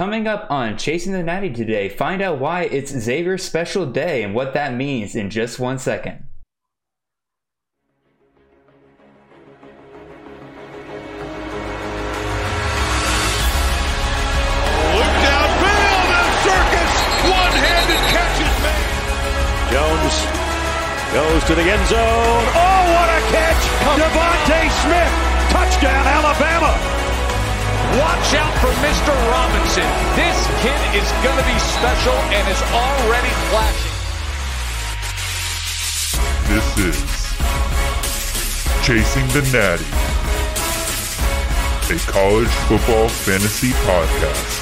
Coming up on Chasing the Natty today, find out why it's Xavier's special day and what that means in just one second. Look downfield and Circus one-handed catch is made. Jones goes to the end zone. Oh, what a catch! DeVonta Smith, touchdown, Alabama. Watch out for Mr. Robinson. This kid is going to be special and is already flashing. This is Chasing the Natty, a college football fantasy podcast.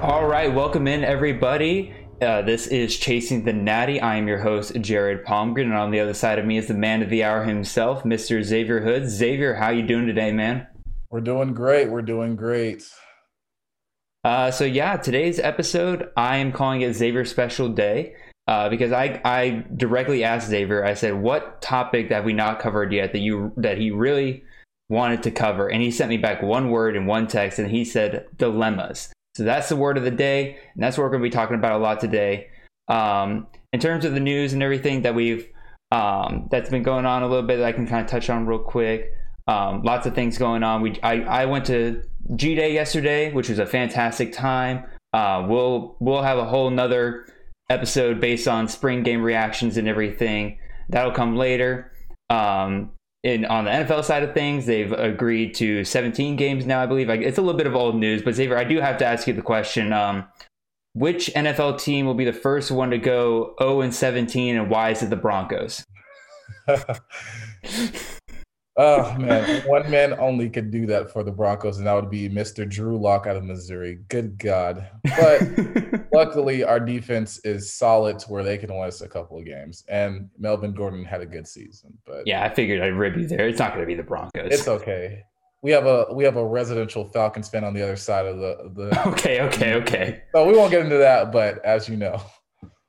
All right, welcome in everybody. Uh, this is Chasing the Natty. I am your host, Jared Palmgren, and on the other side of me is the man of the hour himself, Mr. Xavier Hood. Xavier, how you doing today, man? We're doing great. We're doing great. Uh, so yeah, today's episode, I am calling it Xavier Special Day uh, because I I directly asked Xavier. I said, "What topic have we not covered yet that you that he really wanted to cover?" And he sent me back one word in one text, and he said dilemmas. So that's the word of the day, and that's what we're going to be talking about a lot today. Um, in terms of the news and everything that we've um, that's been going on a little bit, I can kind of touch on real quick. Um, lots of things going on. We I, I went to G Day yesterday, which was a fantastic time. Uh, we'll we'll have a whole nother episode based on spring game reactions and everything. That'll come later. Um, in on the NFL side of things, they've agreed to 17 games now. I believe Like, it's a little bit of old news, but Xavier, I do have to ask you the question: um, Which NFL team will be the first one to go 0 and 17, and why is it the Broncos? oh man, one man only could do that for the Broncos, and that would be Mr. Drew Lock out of Missouri. Good God! But luckily, our defense is solid to where they can win us a couple of games. And Melvin Gordon had a good season, but yeah, I figured I'd rib you there. It's not going to be the Broncos. it's okay. We have a we have a residential Falcons fan on the other side of the the. okay, okay, okay. So we won't get into that, but as you know.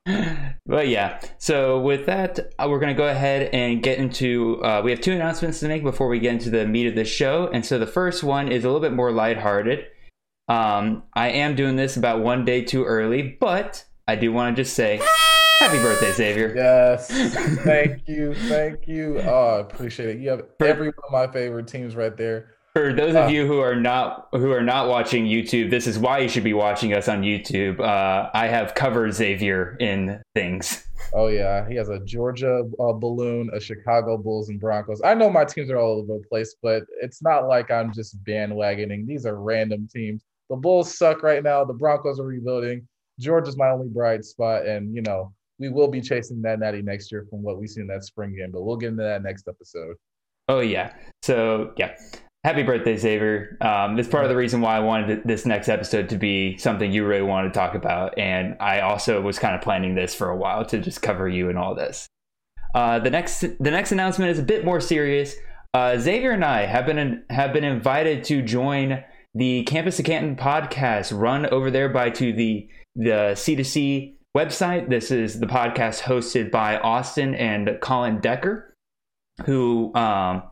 but yeah, so with that, uh, we're going to go ahead and get into. Uh, we have two announcements to make before we get into the meat of the show. And so the first one is a little bit more lighthearted. Um, I am doing this about one day too early, but I do want to just say happy birthday, Xavier. Yes. Thank you. Thank you. Oh, I appreciate it. You have every one of my favorite teams right there. For those of you who are not who are not watching YouTube, this is why you should be watching us on YouTube. Uh, I have covered Xavier in things. Oh yeah, he has a Georgia uh, balloon, a Chicago Bulls and Broncos. I know my teams are all over the place, but it's not like I'm just bandwagoning. These are random teams. The Bulls suck right now. The Broncos are rebuilding. Georgia's my only bright spot, and you know we will be chasing that natty next year from what we see in that spring game. But we'll get into that next episode. Oh yeah. So yeah. Happy birthday, Xavier. Um, part of the reason why I wanted this next episode to be something you really wanted to talk about. And I also was kind of planning this for a while to just cover you and all this. Uh, the next the next announcement is a bit more serious. Uh, Xavier and I have been have been invited to join the Campus to Canton podcast run over there by to the the C2C website. This is the podcast hosted by Austin and Colin Decker, who um,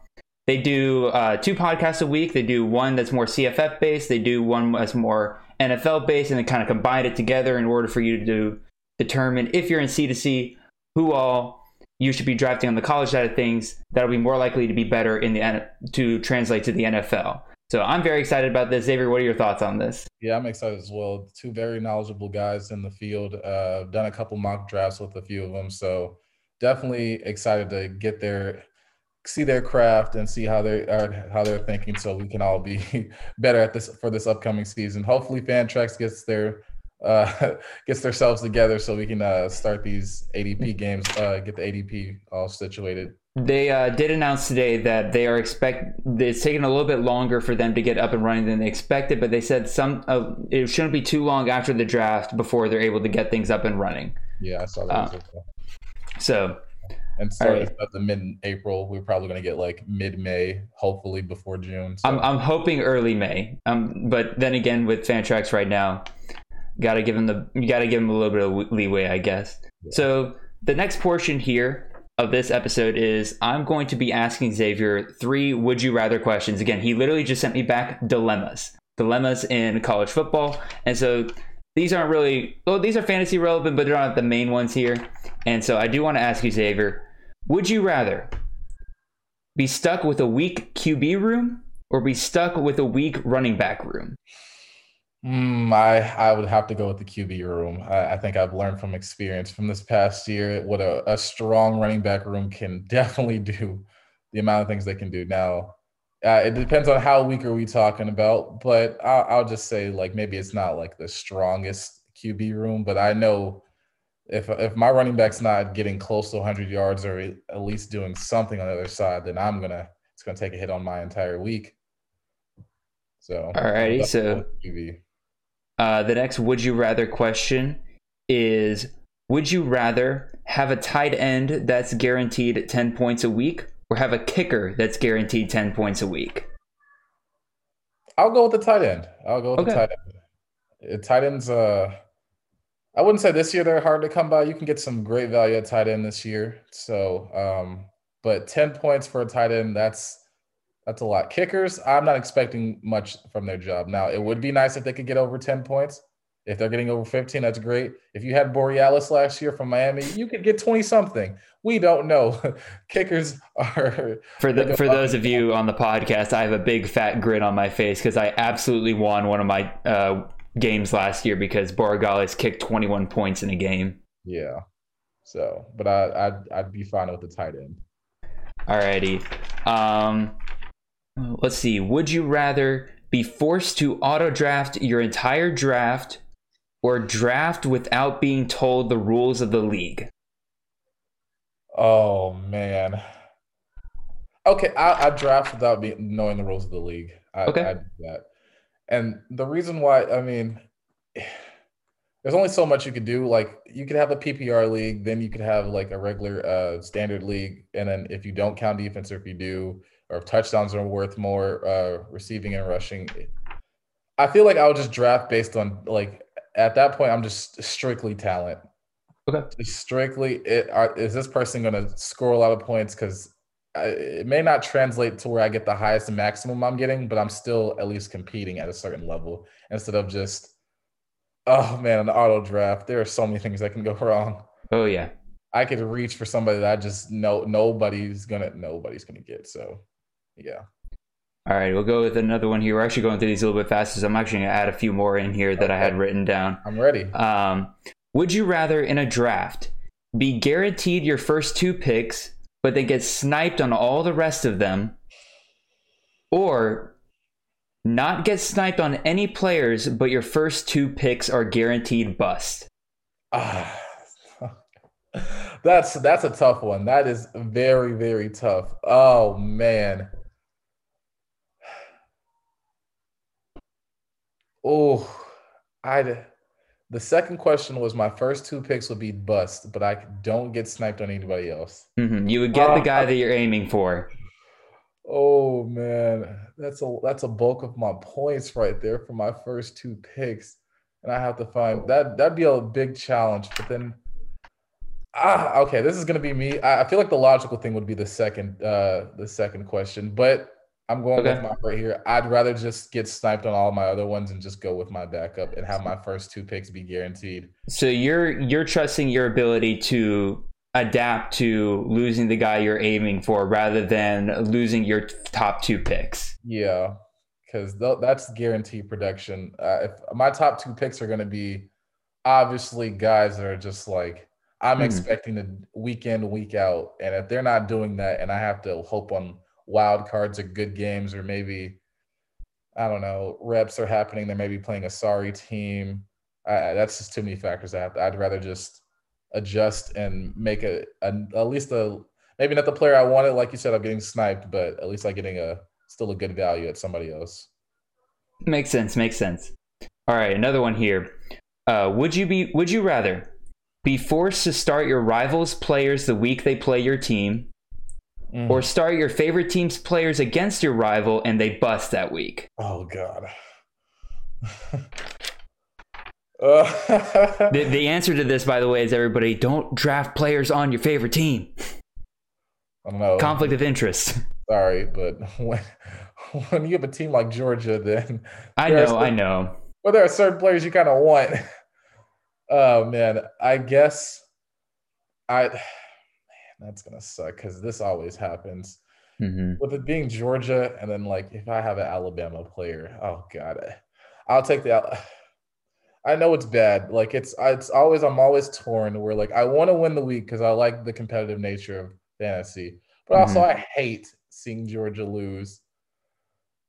they do uh, two podcasts a week. They do one that's more CFF based. They do one that's more NFL based, and they kind of combine it together in order for you to do, determine if you're in C2C who all you should be drafting on the college side of things. That'll be more likely to be better in the to translate to the NFL. So I'm very excited about this. Xavier, what are your thoughts on this? Yeah, I'm excited as well. Two very knowledgeable guys in the field. Uh, done a couple mock drafts with a few of them, so definitely excited to get their see their craft and see how they are how they're thinking, so we can all be better at this for this upcoming season. Hopefully, Fantrax gets their uh, gets themselves together so we can uh, start these ADP games, uh, get the ADP all situated. They uh, did announce today that they are expect. It's taken a little bit longer for them to get up and running than they expected, but they said some uh, it shouldn't be too long after the draft before they're able to get things up and running. Yeah, I saw that. well. So and so right. the mid-April. We're probably going to get like mid-May, hopefully before June. So. I'm I'm hoping early May. Um, but then again, with Fantrax right now, got to give him the you got to give him a little bit of leeway, I guess. Yeah. So the next portion here of this episode is I'm going to be asking Xavier three would you rather questions. Again, he literally just sent me back dilemmas, dilemmas in college football. And so these aren't really, well, these are fantasy relevant, but they're not the main ones here. And so I do want to ask you, Xavier, would you rather be stuck with a weak QB room or be stuck with a weak running back room? Mm, I I would have to go with the QB room. I, I think I've learned from experience from this past year what a, a strong running back room can definitely do. The amount of things they can do now. Uh, it depends on how weak are we talking about, but I'll, I'll just say like maybe it's not like the strongest QB room, but I know if if my running back's not getting close to 100 yards or at least doing something on the other side, then I'm gonna it's gonna take a hit on my entire week. So alrighty, so QB. Uh, the next would you rather question is Would you rather have a tight end that's guaranteed 10 points a week or have a kicker that's guaranteed 10 points a week? I'll go with the tight end. I'll go with okay. the tight end. Tight ends, uh, I wouldn't say this year they're hard to come by. You can get some great value at tight end this year. So, um, but 10 points for a tight end, that's that's a lot. Kickers, I'm not expecting much from their job. Now, it would be nice if they could get over 10 points. If they're getting over 15, that's great. If you had Borregales last year from Miami, you could get 20 something. We don't know. Kickers are For the for those of you on the podcast, I have a big fat grin on my face because I absolutely won one of my uh, games last year because Borregales kicked 21 points in a game. Yeah. So, but I I'd, I'd be fine with the tight end. Alrighty. Um let's see. Would you rather be forced to auto draft your entire draft or draft without being told the rules of the league? Oh man. Okay, I, I draft without being, knowing the rules of the league. I, okay. I do that. And the reason why, I mean, there's only so much you could do. Like you could have a PPR league, then you could have like a regular uh, standard league, and then if you don't count defense, or if you do, or if touchdowns are worth more uh, receiving and rushing. I feel like I would just draft based on like at that point I'm just strictly talent. Okay. Just strictly, it, are, is this person going to score a lot of points? Because it may not translate to where I get the highest and maximum I'm getting, but I'm still at least competing at a certain level instead of just, oh man, an auto draft. There are so many things that can go wrong. Oh yeah. I could reach for somebody that I just know nobody's gonna nobody's gonna get. So yeah. All right, we'll go with another one here. We're actually going through these a little bit faster, so I'm actually going to add a few more in here that okay. I had written down. I'm ready. Um, would you rather in a draft be guaranteed your first two picks, but then get sniped on all the rest of them, or not get sniped on any players, but your first two picks are guaranteed bust? Ah. that's that's a tough one. That is very very tough. Oh man. Oh, I. The second question was my first two picks would be bust, but I don't get sniped on anybody else. Mm-hmm. You would get uh, the guy that you're aiming for. Oh man, that's a that's a bulk of my points right there for my first two picks, and I have to find that that'd be a big challenge. But then, ah, okay, this is gonna be me. I, I feel like the logical thing would be the second uh the second question, but I'm going okay. with my right here. I'd rather just get sniped on all my other ones and just go with my backup and have my first two picks be guaranteed. So you're you're trusting your ability to adapt to losing the guy you're aiming for rather than losing your top two picks. Yeah, because th- that's guaranteed production. Uh, if my top two picks are going to be obviously guys that are just like I'm hmm. expecting to week in week out, and if they're not doing that, and I have to hope on wild cards or good games, or maybe I don't know reps are happening. They're maybe playing a sorry team. I, that's just too many factors. I'd rather just adjust and make a, a at least a maybe not the player I wanted. Like you said, I'm getting sniped, but at least I'm getting a still a good value at somebody else. Makes sense. Makes sense. All right, another one here. Uh, would you be? Would you rather be forced to start your rivals' players the week they play your team, mm. or start your favorite team's players against your rival and they bust that week? Oh God. the, the answer to this, by the way, is everybody don't draft players on your favorite team. I don't know. Conflict of interest. Sorry, but when when you have a team like Georgia, then I know, I know. well, there are certain players you kind of want. Oh man, I guess I that's gonna suck because this always happens hmm with it being Georgia, and then like if I have an Alabama player, oh god, I'll take the. I know it's bad. Like it's it's always I'm always torn. Where like I want to win the week because I like the competitive nature of fantasy, but also I hate seeing Georgia lose.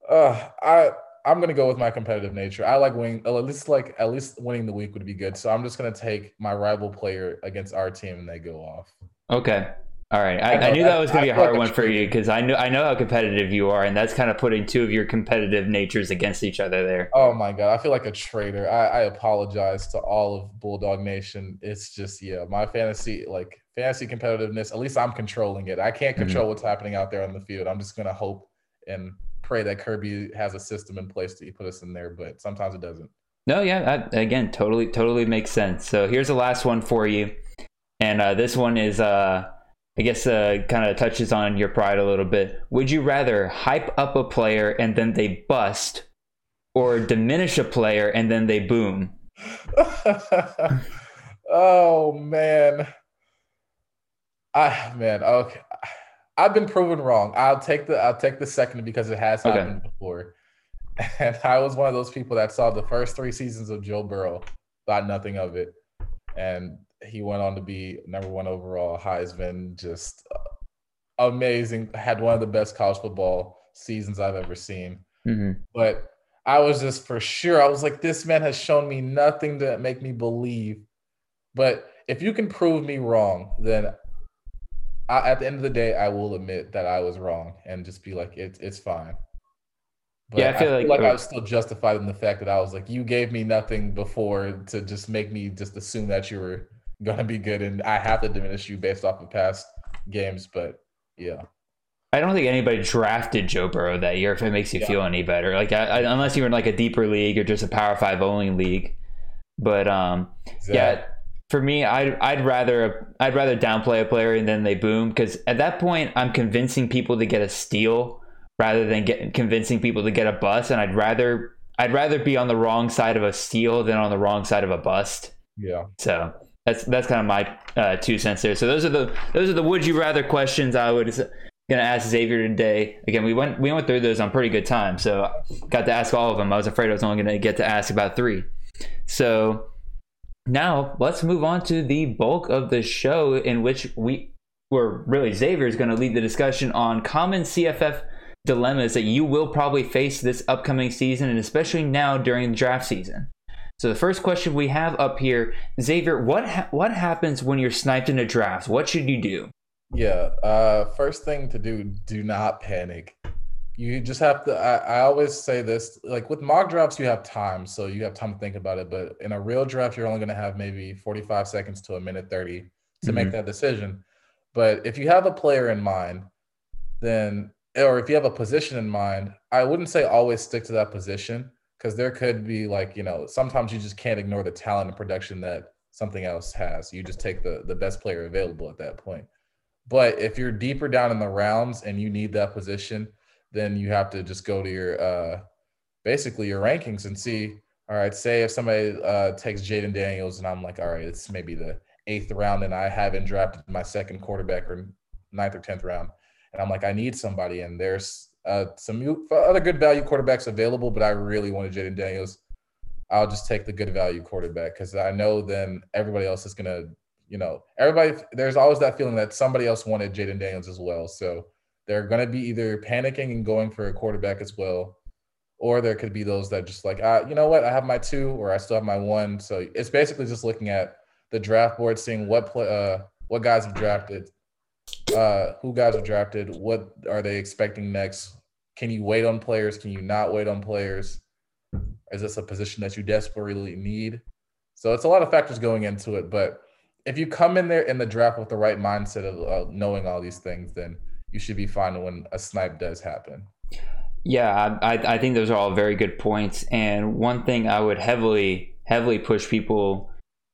Uh, I I'm gonna go with my competitive nature. I like winning. At least like at least winning the week would be good. So I'm just gonna take my rival player against our team, and they go off. Okay. All right. I I, knew that was going to be a hard one for you because I know I know how competitive you are, and that's kind of putting two of your competitive natures against each other there. Oh my god, I feel like a traitor. I, I apologize to all of Bulldog Nation. It's just yeah, my fantasy like fantasy competitiveness. At least I'm controlling it. I can't Mhm. control what's happening out there on the field. I'm just gonna hope and pray that Kirby has a system in place to put us in there, but sometimes it doesn't. No, yeah, again, totally, totally makes sense. So here's the last one for you, and uh, this one is, uh, I guess, uh, kind of touches on your pride a little bit. Would you rather hype up a player and then they bust, or diminish a player and then they boom? oh man. I man, okay. I've been proven wrong. I'll take the I'll take the second because it has Okay. happened before. And I was one of those people that saw the first three seasons of Joe Burrow, thought nothing of it. And he went on to be number one overall, Heisman, just uh, amazing. Had one of the best college football seasons I've ever seen hmm but I was just for sure. I was like, this man has shown me nothing to make me believe. But if you can prove me wrong, then I, at the end of the day, I will admit that I was wrong and just be like, it's it's fine. But Yeah, I feel like- I was still justified in the fact that I was like, you gave me nothing before to just make me just assume that you were gonna be good, and I have to diminish you based off of past games. But yeah, I don't think anybody drafted Joe Burrow that year. If it makes you Yeah. feel any better, like I, I, unless you're in like a deeper league or just a Power Five only league. But um, yeah, for me, I'd I'd rather I'd rather downplay a player and then they boom because at that point I'm convincing people to get a steal rather than get convincing people to get a bust, and I'd rather I'd rather be on the wrong side of a steal than on the wrong side of a bust. yeah. So that's that's kind of my uh, two cents there. So those are the those are the would you rather questions I was gonna ask Xavier today. Again, we went we went through those on pretty good time, so got to ask all of them. I was afraid I was only gonna get to ask about three. So now let's move on to the bulk of the show, in which we were really Xavier is going to lead the discussion on common CFF dilemmas that you will probably face this upcoming season, and especially now during the draft season. So the first question we have up here, Xavier, what ha- what happens when you're sniped in a draft? What should you do? Yeah. Uh, first thing to do, do not panic. You just have to. I, I always say this like with mock drafts, you have time. So you have time to think about it. But in a real draft, you're only going to have maybe 45 seconds to a minute 30 to make Mhm. that decision. But if you have a player in mind, then, or if you have a position in mind, I wouldn't say always stick to that position because there could be like, you know, sometimes you just can't ignore the talent and production that something else has. You just take the, the best player available at that point. But if you're deeper down in the rounds and you need that position, then you have to just go to your uh basically your rankings and see. All right, say if somebody uh takes Jayden Daniels and I'm like, all right, it's maybe the eighth round and I haven't drafted my second quarterback or ninth or tenth round, and I'm like, I need somebody, and there's uh some other good value quarterbacks available, but I really wanted Jayden Daniels. I'll just take the good value quarterback because I know then everybody else is gonna, you know, everybody. There's always that feeling that somebody else wanted Jayden Daniels as well, so they're gonna be either panicking and going for a quarterback as well, or there could be those that just like, ah, you know what, I have my two, or I still have my one. So it's basically just looking at the draft board, seeing what play, uh, what guys have drafted, uh, who guys have drafted, what are they expecting next? Can you wait on players? Can you not wait on players? Is this a position that you desperately need? So it's a lot of factors going into it. But if you come in there in the draft with the right mindset of uh, knowing all these things, then you should be fine when a snipe does happen. Yeah, I, I think those are all very good points. And one thing I would heavily, heavily push people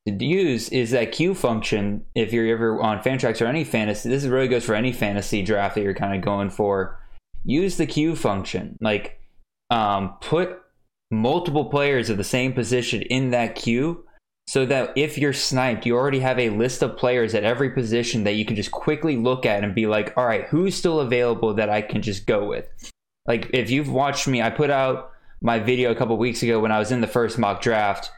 use is that queue function. If you're ever on Fantrax or any fantasy, this really goes for any fantasy draft that you're kind of going for. Use the queue function. Like, um, put multiple players of the same position in that queue so that if you're sniped, you already have a list of players at every position that you can just quickly look at and be like, all right, who's still available that I can just go with? Like, if you've watched me, I put out my video a couple weeks ago when I was in the first mock draft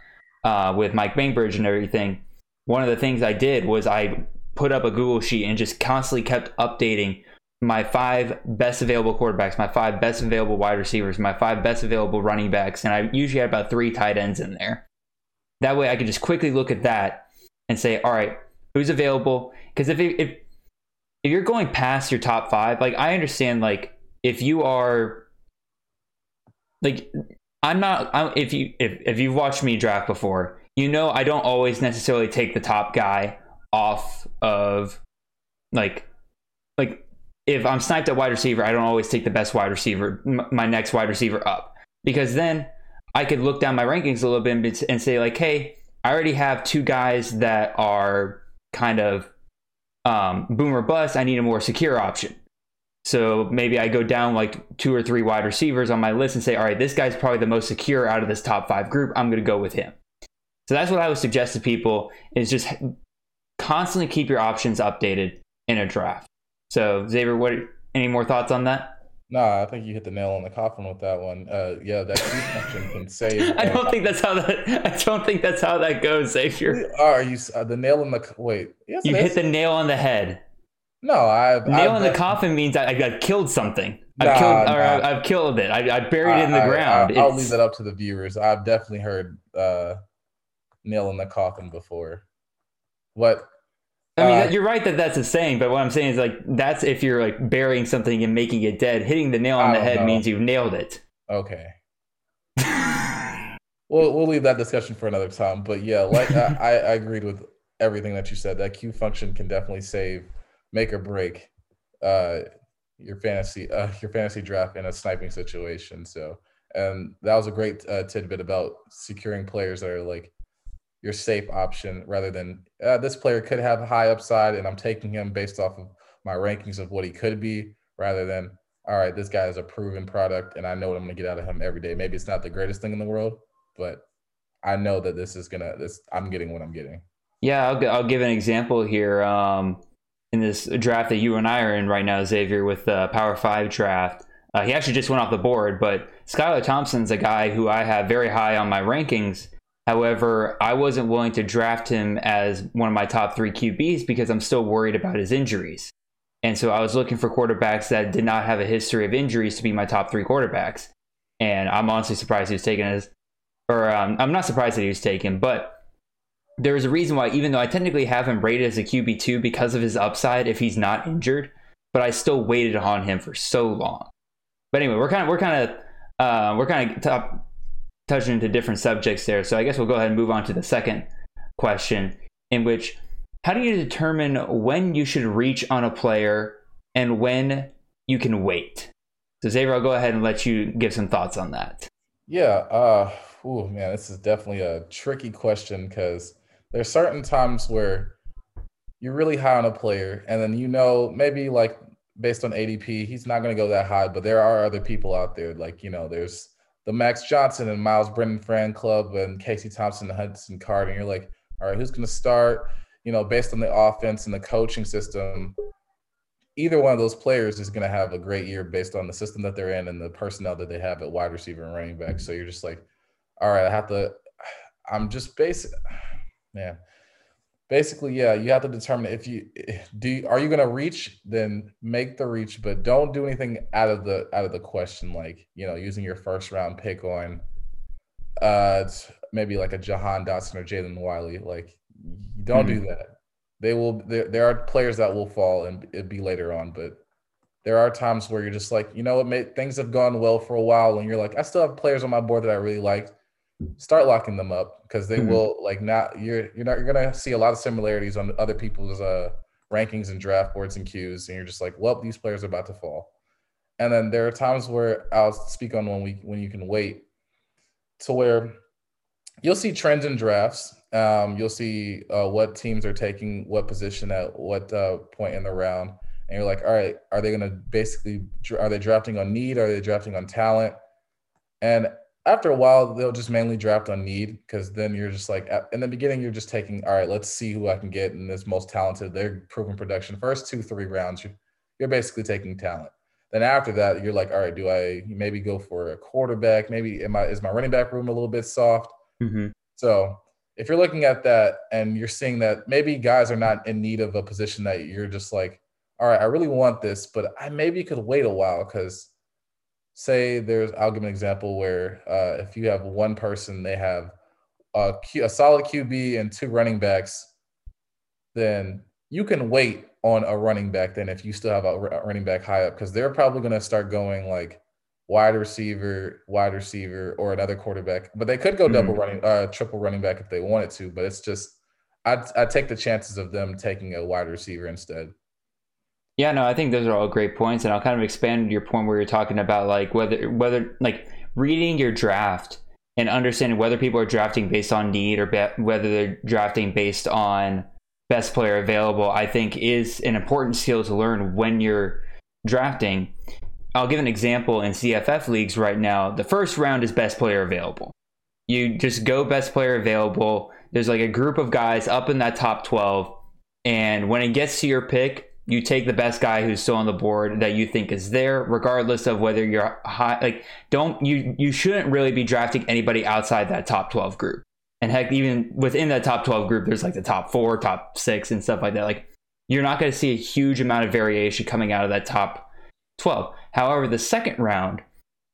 uh, with Mike Bainbridge and everything. One of the things I did was I put up a Google sheet and just constantly kept updating my five best available quarterbacks, my five best available wide receivers, my five best available running backs, and I usually had about three tight ends in there. That way, I could just quickly look at that and say, all right, who's available? Because if if if you're going past your top five, like I understand, like if you are like I'm not. I'm, if you if if you've watched me draft before, you know I don't always necessarily take the top guy off of like like if I'm sniped at wide receiver, I don't always take the best wide receiver, m- my next wide receiver up, because then I could look down my rankings a little bit and say like, hey, I already have two guys that are kind of um, boom or bust. I need a more secure option. So maybe I go down like two or three wide receivers on my list and say, all right, this guy's probably the most secure out of this top five group. I'm going to go with him. So that's what I would suggest to people is just constantly keep your options updated in a draft. So Xavier, what any more thoughts on that? No, I think you hit the nail on the coffin with that one. Uh, yeah, that function can save. I don't think that's how that. I don't think that's how that goes, Xavier. Are you uh, the nail in the wait? Yes, you hit the nail on the head. No, I've nail in the coffin means I, I killed something. I've killed, or nah. I've killed it. I, I buried I, it in the ground. I, will leave that up to the viewers. I've definitely heard uh, nail in the coffin before. What? I mean, uh, you're right that that's a saying, but what I'm saying is like that's if you're like burying something and making it dead. Hitting the nail on the head know. means you've nailed it. Okay. we'll we'll leave that discussion for another time. But yeah, like I, I agreed with everything that you said. That queue function can definitely save make or break uh, your fantasy uh, your fantasy draft in a sniping situation. So, and that was a great uh, tidbit about securing players that are like your safe option rather than uh, this player could have high upside and I'm taking him based off of my rankings of what he could be rather than all right, this guy is a proven product and I know what I'm going to get out of him every day. Maybe it's not the greatest thing in the world, but I know that this is going to this I'm getting what I'm getting. Yeah, I'll, I'll give an example here. Um, in this draft that you and I are in right now, Xavier, with the Power Five draft. Uh, he actually just went off the board, but Skylar Thompson's a guy who I have very high on my rankings. However, I wasn't willing to draft him as one of my top three QBs because I'm still worried about his injuries. And so I was looking for quarterbacks that did not have a history of injuries to be my top three quarterbacks. And I'm honestly surprised he was taken as, or um, I'm not surprised that he was taken, but there is a reason why, even though I technically have him rated as a QB two because of his upside if he's not injured, but I still waited on him for so long. But anyway, we're kind of we're kind of uh, we're kind of top, touching into different subjects there. So I guess we'll go ahead and move on to the second question, in which how do you determine when you should reach on a player and when you can wait? So Xavier, I'll go ahead and let you give some thoughts on that. Yeah. Uh, oh man, this is definitely a tricky question because there's certain times where you're really high on a player, and then you know maybe like based on ADP, he's not going to go that high, but there are other people out there like you know there's the Max Johnson and Miles Brennan fan club and Casey Thompson and Hudson Card, and you're like, all right, who's going to start? You know, based on the offense and the coaching system, either one of those players is going to have a great year based on the system that they're in and the personnel that they have at wide receiver and running back. So you're just like, all right, I have to. I'm just basic yeah basically yeah you have to determine if you do are you going to reach then make the reach but don't do anything out of the out of the question like you know using your first round pick on uh maybe like a jahan dotson or jaylen wiley like don't mm-hmm. do that they will there, there are players that will fall and it be later on but there are times where you're just like you know what things have gone well for a while and you're like i still have players on my board that i really liked start locking them up because they mm-hmm. will like not you're you're not you're gonna see a lot of similarities on other people's uh rankings and draft boards and queues and you're just like well these players are about to fall and then there are times where i'll speak on when we when you can wait to where you'll see trends in drafts. Um, you'll see uh, what teams are taking what position at what uh, point in the round, and you're like, all right, are they going to basically are they drafting on need? Are they drafting on talent? And after a while, they'll just mainly draft on need because then you're just like in the beginning, you're just taking all right, let's see who I can get in this most talented. They're proven production. First two, three rounds, you're, you're basically taking talent. Then after that, you're like, all right, do I maybe go for a quarterback? Maybe am I is my running back room a little bit soft? Mm-hmm. So if you're looking at that and you're seeing that maybe guys are not in need of a position that you're just like, all right, I really want this, but I maybe could wait a while because say there's I'll give an example where uh, if you have one person, they have a, Q, a solid QB and two running backs, then you can wait on a running back then if you still have a running back high up because they're probably going to start going like wide receiver, wide receiver, or another quarterback. But they could go mm-hmm. double running, uh, triple running back if they wanted to. But it's just I'd, I'd take the chances of them taking a wide receiver instead. Yeah, no, I think those are all great points, and I'll kind of expand your point where you're talking about like whether whether like reading your draft and understanding whether people are drafting based on need or be- whether they're drafting based on best player available. I think is an important skill to learn when you're drafting. I'll give an example in CFF leagues right now. The first round is best player available. You just go best player available. There's like a group of guys up in that top 12. And when it gets to your pick, you take the best guy who's still on the board that you think is there, regardless of whether you're high. Like, don't you? You shouldn't really be drafting anybody outside that top twelve group. And heck, even within that top twelve group, there's like the top four, top six, and stuff like that. Like, you're not going to see a huge amount of variation coming out of that top twelve. However, the second round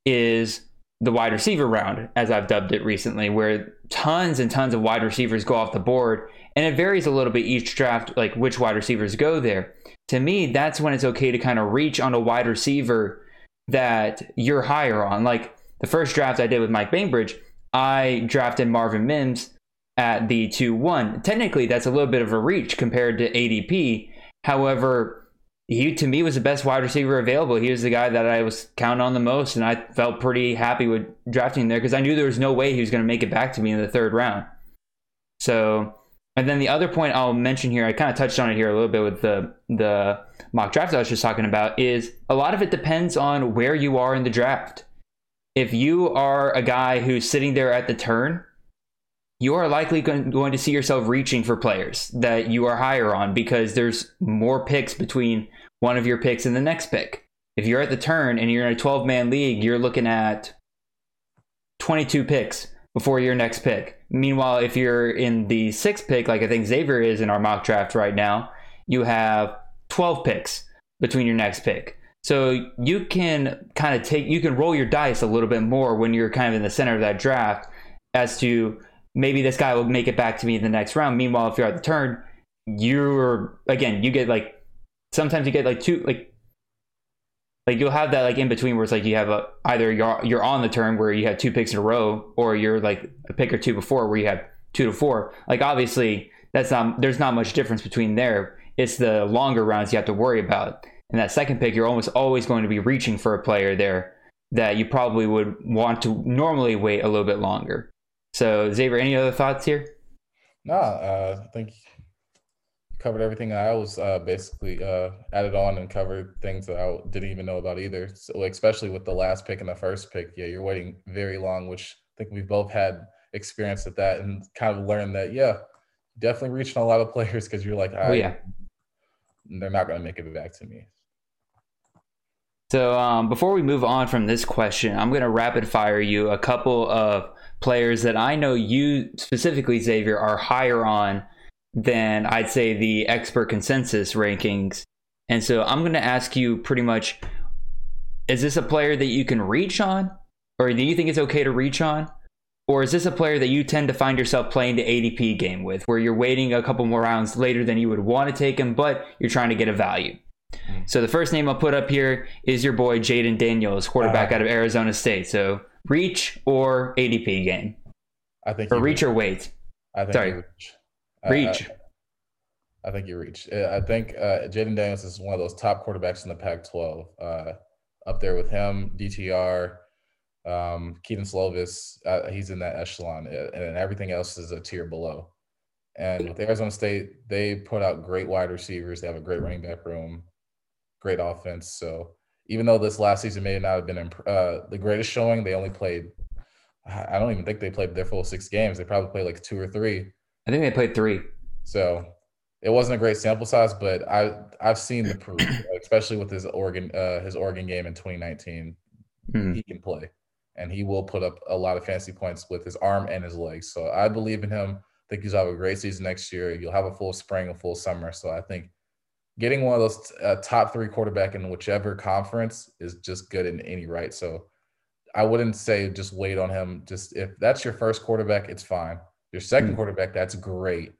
is the wide receiver round, as I've dubbed it recently, where tons and tons of wide receivers go off the board. And it varies a little bit each draft, like which wide receivers go there to me, that's when it's okay to kind of reach on a wide receiver that you're higher on. Like the first draft I did with Mike Bainbridge, I drafted Marvin Mims at the 2 1. Technically, that's a little bit of a reach compared to ADP. However, he to me was the best wide receiver available. He was the guy that I was counting on the most, and I felt pretty happy with drafting there because I knew there was no way he was going to make it back to me in the third round. So and then the other point I'll mention here, I kind of touched on it here a little bit with the the mock draft I was just talking about, is a lot of it depends on where you are in the draft. If you are a guy who's sitting there at the turn, you are likely going to see yourself reaching for players that you are higher on because there's more picks between one of your picks and the next pick. If you're at the turn and you're in a 12 man league, you're looking at 22 picks before your next pick. Meanwhile, if you're in the sixth pick, like I think Xavier is in our mock draft right now, you have 12 picks between your next pick. So you can kind of take, you can roll your dice a little bit more when you're kind of in the center of that draft as to maybe this guy will make it back to me in the next round. Meanwhile, if you're at the turn, you're, again, you get like, sometimes you get like two, like like you'll have that like in between where it's like you have a either you're you're on the turn where you have two picks in a row, or you're like a pick or two before where you have two to four. Like obviously that's not there's not much difference between there. It's the longer rounds you have to worry about. And that second pick, you're almost always going to be reaching for a player there that you probably would want to normally wait a little bit longer. So Xavier, any other thoughts here? No, uh, I think covered everything I was uh, basically uh, added on and covered things that I didn't even know about either. So especially with the last pick and the first pick, yeah, you're waiting very long, which I think we've both had experience at that and kind of learned that, yeah, definitely reaching a lot of players because you're like, oh yeah, they're not going to make it back to me. So um, before we move on from this question, I'm going to rapid fire you a couple of players that I know you specifically, Xavier, are higher on than I'd say the expert consensus rankings. And so I'm going to ask you pretty much is this a player that you can reach on? Or do you think it's okay to reach on? Or is this a player that you tend to find yourself playing the ADP game with, where you're waiting a couple more rounds later than you would want to take him, but you're trying to get a value? Hmm. So the first name I'll put up here is your boy Jayden Daniels, quarterback uh, out of Arizona State. So reach or ADP game? I think or reach, reach or wait. I think Sorry. Reach. Reach. I, I think you reach. I think uh, Jayden Daniels is one of those top quarterbacks in the Pac-12. Uh, up there with him, DTR, Um, Kedon Slovis, uh, he's in that echelon, uh, and everything else is a tier below. And with Arizona State, they put out great wide receivers. They have a great running back room, great offense. So even though this last season may not have been imp- uh, the greatest showing, they only played. I don't even think they played their full six games. They probably played like two or three. I think they played three. So it wasn't a great sample size, but I I've seen the proof, especially with his Oregon uh, his Oregon game in 2019. Mhm. He can play, and he will put up a lot of fancy points with his arm and his legs. So I believe in him. I think he'll have a great season next year. You'll have a full spring, a full summer. So I think getting one of those uh, top three quarterback in whichever conference is just good in any right. So I wouldn't say just wait on him. Just if that's your first quarterback, it's fine. Your second Hmm. quarterback, that's great.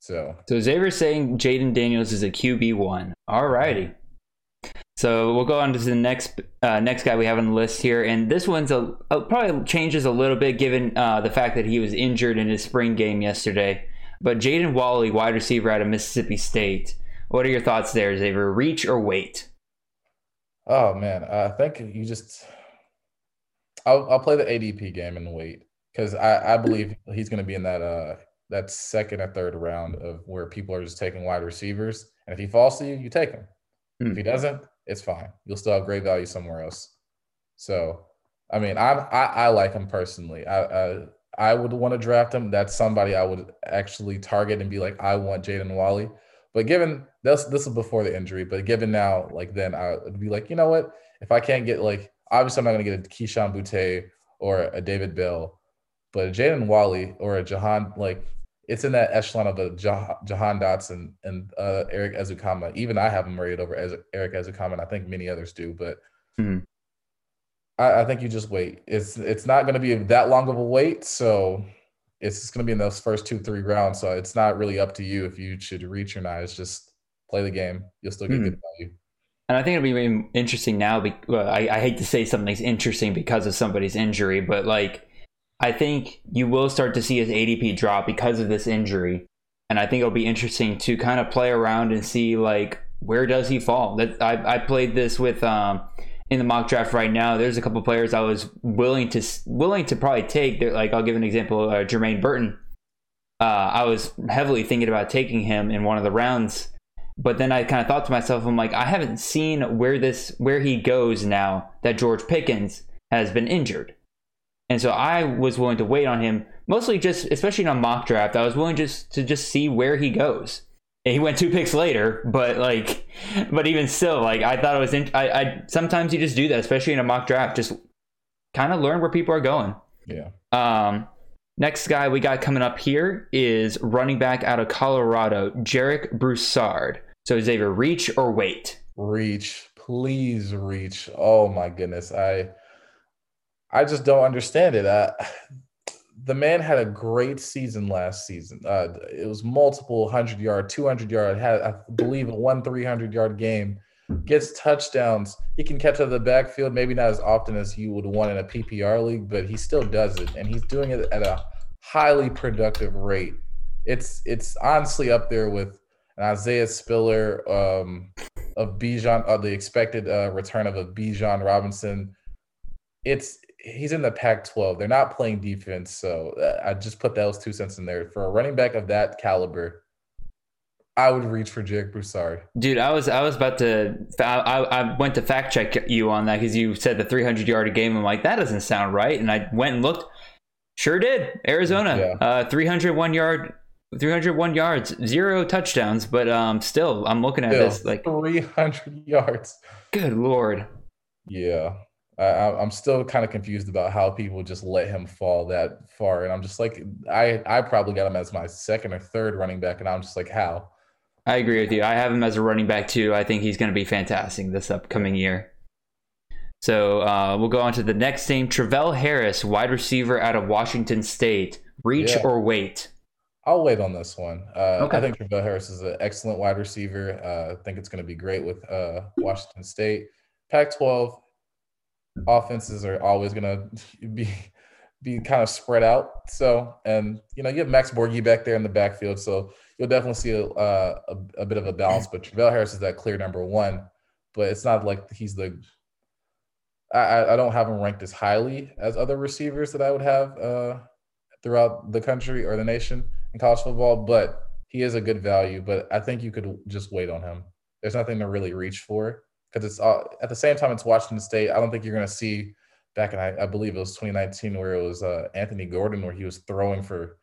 So So Xavier's saying Jayden Daniels is a QB one. All righty. So we'll go on to the next uh, next guy we have on the list here, and this one's a, a probably changes a little bit given uh, the fact that he was injured in his spring game yesterday. But Jaden Walley, wide receiver out of Mississippi State. What are your thoughts there, Xavier? Reach or wait? Oh man, I think you just. I'll I'll play the ADP game and wait because I I believe he's going to be in that uh that second or third round of where people are just taking wide receivers, and if he falls to you, you take him. Hmm. If he doesn't, it's fine. You'll still have great value somewhere else. So, I mean, I I, I like him personally. I, I I would want to draft him. That's somebody I would actually target and be like, I want Jaden Walley. But given this, this is before the injury. But given now, like then I would be like, you know what? If I can't get like, obviously I'm not going to get a Kayshon Boutte or a David Bell, but a Jaden Walley or a Jahan, like it's in that echelon of a Jah- Jahan Dotson and uh, Erik Ezukanma. Even I have him rated over Ez- Erik Ezukanma, and I think many others do. But Hmm. I, I think you just wait. It's it's not going to be that long of a wait, so it's just going to be in those first two three rounds. So it's not really up to you if you should reach or not. It's just play the game. You'll still get Hmm. good value. And I think it'll be interesting now. Be, well, I, I hate to say something's interesting because of somebody's injury, but like I think you will start to see his ADP drop because of this injury, and I think it'll be interesting to kind of play around and see like where does he fall. That I, I played this with um, in the mock draft right now. There's a couple players I was willing to willing to probably take. They're, like I'll give an example, uh, Jermaine Burton. Uh, I was heavily thinking about taking him in one of the rounds but then I kind of thought to myself, I'm like, I haven't seen where this where he goes now that George Pickens has been injured, and so I was willing to wait on him, mostly just, especially in a mock draft, I was willing just to just see where he goes. And he went two picks later, but like, but even still, like I thought it was. In, I, I sometimes you just do that, especially in a mock draft, just kind of learn where people are going. Yeah. Um, next guy we got coming up here is running back out of Colorado, Jarek Broussard. So Xavier, reach or wait? Reach, please reach. Oh my goodness. I I just don't understand it. I, the man had a great season last season. Uh, it was multiple 100 yard, 200 yard, had I believe one 300 yard game. Gets touchdowns. He can catch out of the backfield, maybe not as often as you would want in a PPR league, but he still does it, and he's doing it at a highly productive rate. It's it's honestly up there with an Isaiah Spiller um, of Bijan, uh, the expected uh, return of a Bijan Robinson. It's he's in the Pac-12. They're not playing defense, so uh, I just put those two cents in there for a running back of that caliber. I would reach for Jake Broussard. Dude, I was I was about to I, I went to fact check you on that because you said the 300 yard a game. I'm like that doesn't sound right, and I went and looked. Sure did. Arizona, Yeah. uh, 301 yard, 301 yards, zero touchdowns, but um, still I'm looking at Still, this like, 300 yards. good lord. Yeah. I, I'm still kind of confused about how people just let him fall that far, and I'm just like, I I probably got him as my second or third running back, and I'm just like, how? I agree with you. I have him as a running back too. I think he's going to be fantastic this upcoming year. So uh, we'll go on to the next name, Travell Harris, wide receiver out of Washington State. Reach Yeah. or wait? I'll wait on this one. Uh, Okay. I think Travell Harris is an excellent wide receiver. Uh, I think it's going to be great with uh, Washington State. Pac-12 offenses are always going to be be kind of spread out. So, and you know, you have Max Borghi back there in the backfield, so you'll definitely see a, a, a bit of a balance. But Travell Harris is that clear number one, but it's not like he's the I, I don't have him ranked as highly as other receivers that I would have uh, throughout the country or the nation in college football, but he is a good value. But I think you could just wait on him. There's nothing to really reach for because it's uh, at the same time it's Washington State. I don't think you're going to see back in I, I, believe it was 2019 where it was uh, Anthony Gordon where he was throwing for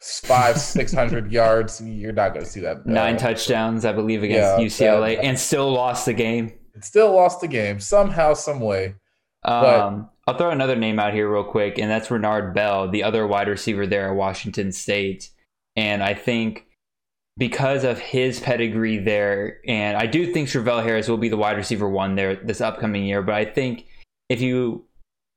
five six hundred yards. You're not going to see that. Nine touchdowns, I believe, against yeah, UCLA, that, and still lost the game. Still lost the game somehow, some way. Um, I'll throw another name out here real quick, and that's Renard Bell, the other wide receiver there at Washington State. And I think because of his pedigree there, and I do think Travell Harris will be the wide receiver one there this upcoming year. But I think if you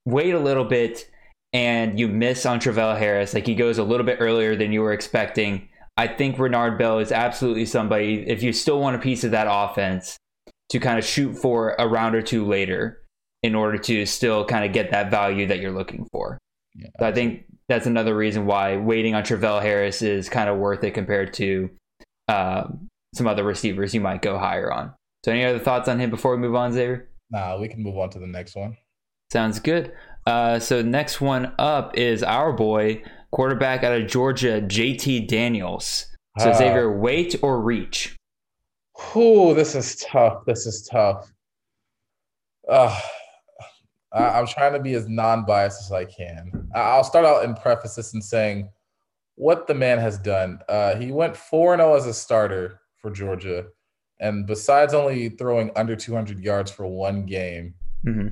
wait a little bit and you miss on Travell Harris, like he goes a little bit earlier than you were expecting, I think Renard Bell is absolutely somebody, if you still want a piece of that offense, to kind of shoot for a round or two later in order to still kind of get that value that you're looking for. Yeah, so I think that's another reason why waiting on Travell Harris is kind of worth it compared to uh, some other receivers you might go higher on. So, any other thoughts on him before we move on, Xavier? Nah, we can move on to the next one. Sounds good. Uh, so, next one up is our boy, quarterback out of Georgia, JT Daniels. So, uh, Xavier, wait or reach? Oh, this is tough. This is tough. Uh, I, am trying to be as non-biased as I can. I'll start out and preface this in saying what the man has done. Uh, he went four and zero oh as a starter for Georgia, and besides only throwing under 200 yards for one game, mm-hmm.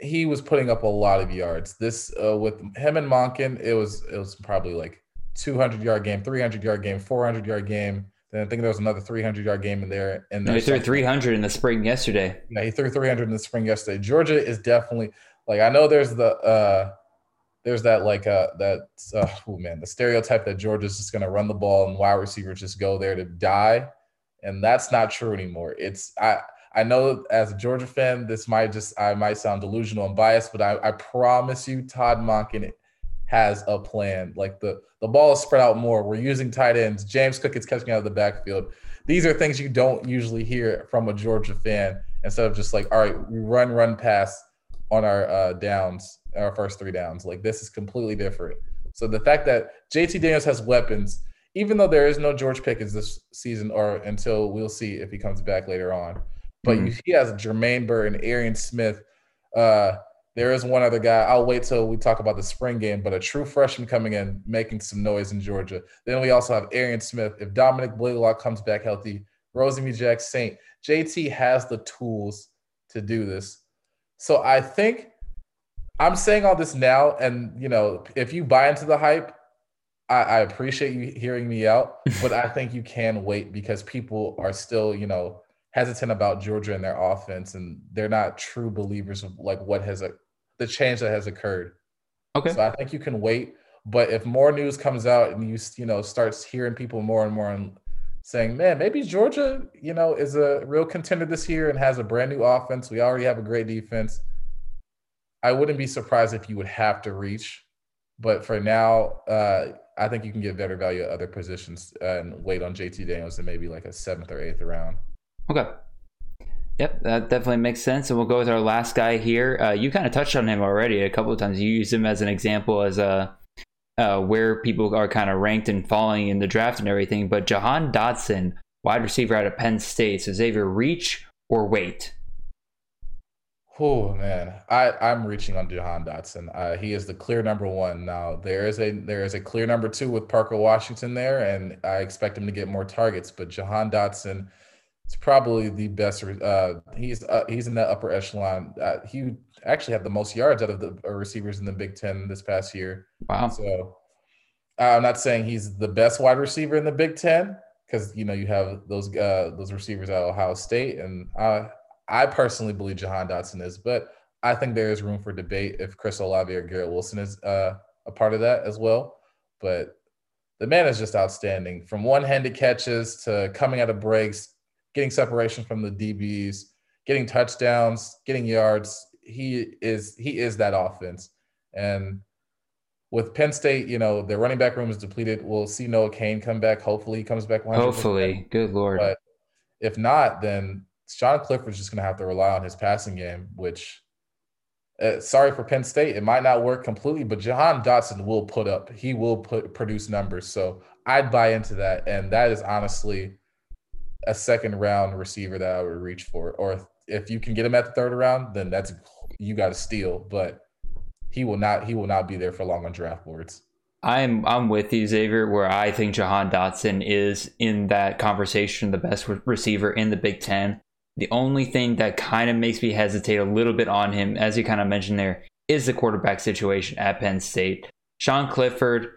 he was putting up a lot of yards. This uh, with him and Monken, it was it was probably like 200 yard game, 300 yard game, 400 yard game. Then I think there was another 300 yard game in there. And no, he threw 300 in the spring yesterday. Yeah, he threw 300 in the spring yesterday. Georgia is definitely like I know there's the uh there's that like uh that uh, oh man the stereotype that Georgia's just gonna run the ball and wide receivers just go there to die, and that's not true anymore. It's I I know as a Georgia fan this might just I might sound delusional and biased, but I, I promise you Todd Monken has a plan. Like the the ball is spread out more. We're using tight ends. James Cook is catching out of the backfield. These are things you don't usually hear from a Georgia fan. Instead of just like, all right, we run, run, pass on our uh, downs, our first three downs. Like this is completely different. So the fact that JT Daniels has weapons, even though there is no George Pickens this season, or until we'll see if he comes back later on, but mm-hmm. he has Jermaine Burton, Arian Smith. Uh, there is one other guy. I'll wait till we talk about the spring game, but a true freshman coming in, making some noise in Georgia. Then we also have Arian Smith. If Dominick Blaylock comes back healthy, Rosemy-Jacksaint, JT has the tools to do this. So I think I'm saying all this now, and you know, if you buy into the hype, I, I appreciate you hearing me out, but I think you can wait because people are still, you know, hesitant about Georgia and their offense, and they're not true believers of like what has a the change that has occurred. Okay. So I think you can wait, but if more news comes out and you you know starts hearing people more and more and saying, man, maybe Georgia, you know, is a real contender this year and has a brand new offense. We already have a great defense. I wouldn't be surprised if you would have to reach, but for now, uh, I think you can get better value at other positions and wait on JT Daniels in maybe like a seventh or eighth round. Okay. Yep, that definitely makes sense. And we'll go with our last guy here. Uh, you kind of touched on him already a couple of times. You used him as an example as a uh, where people are kind of ranked and falling in the draft and everything. But Jahan Dotson, wide receiver out of Penn State, so Xavier, reach or wait? Oh man, I I'm reaching on Jahan Dotson. Uh, he is the clear number one now. There is a there is a clear number two with Parker Washington there, and I expect him to get more targets. But Jahan Dotson it's probably the best. Uh, he's uh, he's in the upper echelon. Uh, he actually had the most yards out of the uh, receivers in the Big Ten this past year. Wow. So I'm not saying he's the best wide receiver in the Big Ten because you know you have those uh, those receivers at Ohio State, and I personally believe Jahan Dotson is, but I think there is room for debate if Chris Olave or Garrett Wilson is uh, a part of that as well. But the man is just outstanding from one-handed catches to coming out of breaks, getting separation from the DBs, getting touchdowns, getting yards. He is he is that offense. And with Penn State, you know, their running back room is depleted. We'll see Noah Cain come back. Hopefully he comes back. 100%. Hopefully. Good Lord. But if not, then Sean Clifford's just going to have to rely on his passing game, which uh, sorry for Penn State, it might not work completely, but Jahan Dotson will put up, he will put produce numbers. So I'd buy into that, and that is honestly a second round receiver that I would reach for. Or if you can get him at the third round, then that's you got to steal. But he will not, he will not be there for long on draft boards. I'm I'm with you, Xavier. Where I think Jahan Dotson is in that conversation, the best receiver in the Big Ten. The only thing that kind of makes me hesitate a little bit on him, as you kind of mentioned there, is the quarterback situation at Penn State. Sean Clifford,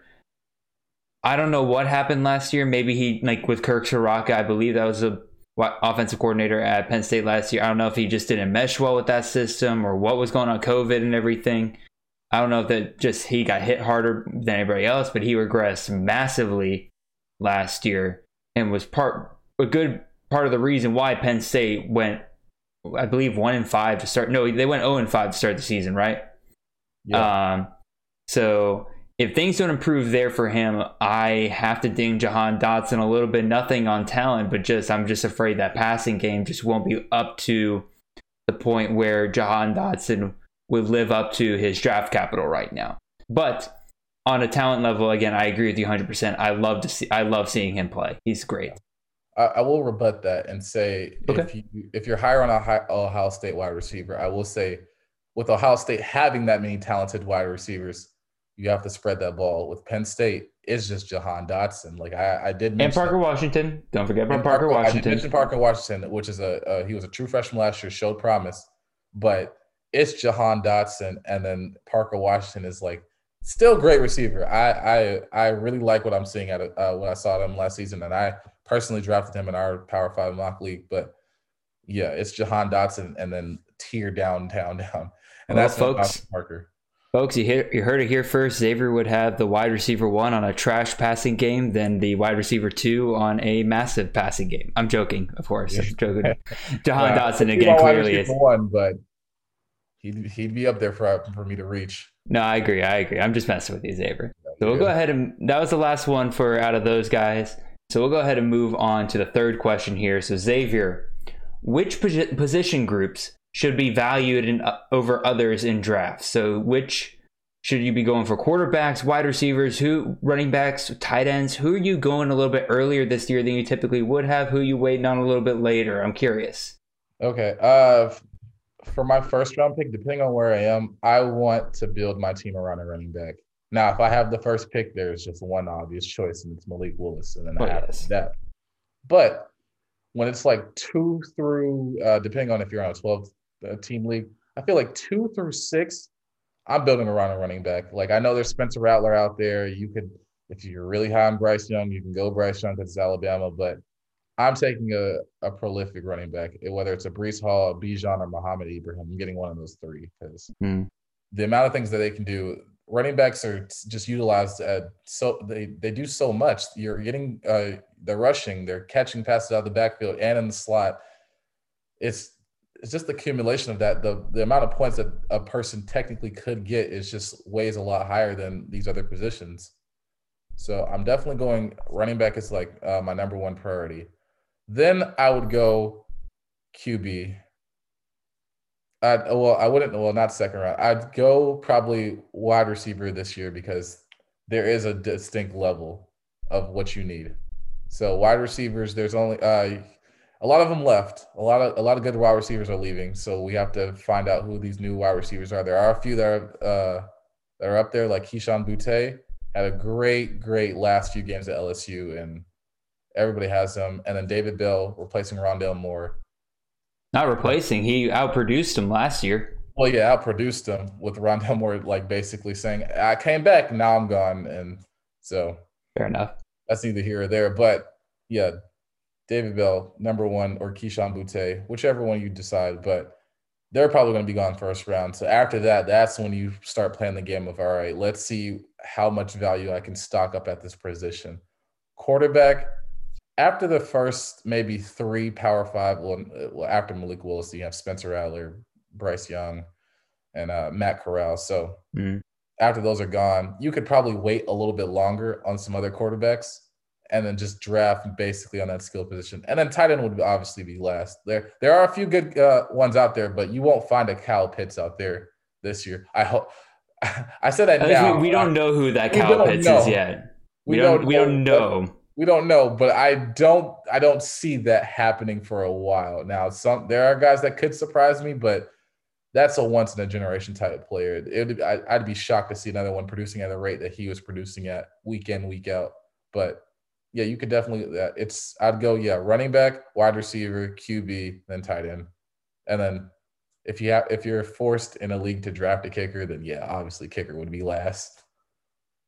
I don't know what happened last year. Maybe he, like with Kirk Ciarrocca, I believe that was a offensive coordinator at Penn State last year. I don't know if he just didn't mesh well with that system or what was going on COVID and everything. I don't know if that just he got hit harder than anybody else, but he regressed massively last year and was part a good part of the reason why Penn State went, I believe, one and five to start. No, they went zero and five to start the season, right? Yeah. Um, so if things don't improve there for him, I have to ding Jahan Dotson a little bit. Nothing on talent, but just I'm just afraid that passing game just won't be up to the point where Jahan Dotson would live up to his draft capital right now. But on a talent level, again, I agree with you 100%. I love to see. I love seeing him play. He's great. I, I will rebut that and say okay. if you if you're higher on a high, Ohio State wide receiver, I will say with Ohio State having that many talented wide receivers, you have to spread that ball. With Penn State, it's just Jahan Dotson. Like I, I did and Parker that. Washington. Don't forget about Parker, Parker, Washington. I mentioned Parker Washington, which is a uh, he was a true freshman last year, showed promise, but it's Jahan Dotson, and then Parker Washington is like still great receiver. I I I really like what I'm seeing at uh, when I saw them last season, and I personally drafted him in our Power Five mock league. But yeah, it's Jahan Dotson and then tier down, down, down, and well, that's folks. Parker. Folks, you, hear, you heard it here first. Xavier would have the wide receiver one on a trash passing game, then the wide receiver two on a massive passing game. I'm joking, of course. I'm joking. Jahan yeah, Dotson again clearly is one, but he'd he'd be up there for for me to reach. No, I agree. I agree. I'm just messing with you, Xavier. So we'll go ahead and that was the last one for out of those guys. So we'll go ahead and move on to the third question here. So Xavier, which position groups should be valued in, uh, over others in drafts? So which should you be going for quarterbacks, wide receivers, who running backs, tight ends? Who are you going a little bit earlier this year than you typically would have? Who you waiting on a little bit later? I'm curious. Okay. Uh for my first round pick, depending on where I am, I want to build my team around a running back. Now, if I have the first pick, there's just one obvious choice, and it's Malik Willis, and then oh, I have yes. that. But when it's like two through, uh, depending on if you're on a 12 uh, team league, I feel like two through six, I'm building around a running back. Like I know there's Spencer Rattler out there. You could, if you're really high on Bryce Young, you can go Bryce Young because it's Alabama. But I'm taking a, a prolific running back, whether it's a Breece Hall, a Bijan, or Mohamed Ibrahim. I'm getting one of those three because mm. the amount of things that they can do running backs are just utilized at so they they do so much. You're getting uh they're rushing, they're catching passes out of the backfield and in the slot. It's it's just the accumulation of that. The the amount of points that a person technically could get is just weighs a lot higher than these other positions. So I'm definitely going running back is like uh, my number one priority. Then I would go QB I'd, well, I wouldn't. Well, not second round. I'd go probably wide receiver this year because there is a distinct level of what you need. So wide receivers, there's only uh, a lot of them left. A lot of a lot of good wide receivers are leaving. So we have to find out who these new wide receivers are. There are a few that are uh, that are up there, like Kayshon Boutte had a great, great last few games at LSU, and everybody has him. And then David Bell replacing Rondale Moore not replacing. He outproduced him last year. Well, yeah, outproduced him with Rondale Moore, like basically saying, "I came back, now I'm gone," and so fair enough. That's either here or there, but yeah, David Bell, number one, or Kayshon Boutte, whichever one you decide, but they're probably going to be gone first round. So after that, that's when you start playing the game of all right, let's see how much value I can stock up at this position. Quarterback, after the first maybe three Power Five, well, after Malik Willis, you have Spencer Rattler, Bryce Young, and uh, Matt Corral. So mm. after those are gone, you could probably wait a little bit longer on some other quarterbacks, and then just draft basically on that skill position. And then tight end would obviously be last. There, there are a few good uh, ones out there, but you won't find a Kyle Pitts out there this year. I hope. I said that now. we, we don't know who that we Kyle Pitts know. is yet. We, don't, we don't know. We don't know, but I don't I don't see that happening for a while. Now, some there are guys that could surprise me, but that's a once in a generation type player. It, I, I'd be shocked to see another one producing at the rate that he was producing at week in week out. But yeah, you could definitely that it's I'd go yeah running back, wide receiver, QB, then tight end, and then if you have if you're forced in a league to draft a kicker, then yeah, obviously kicker would be last.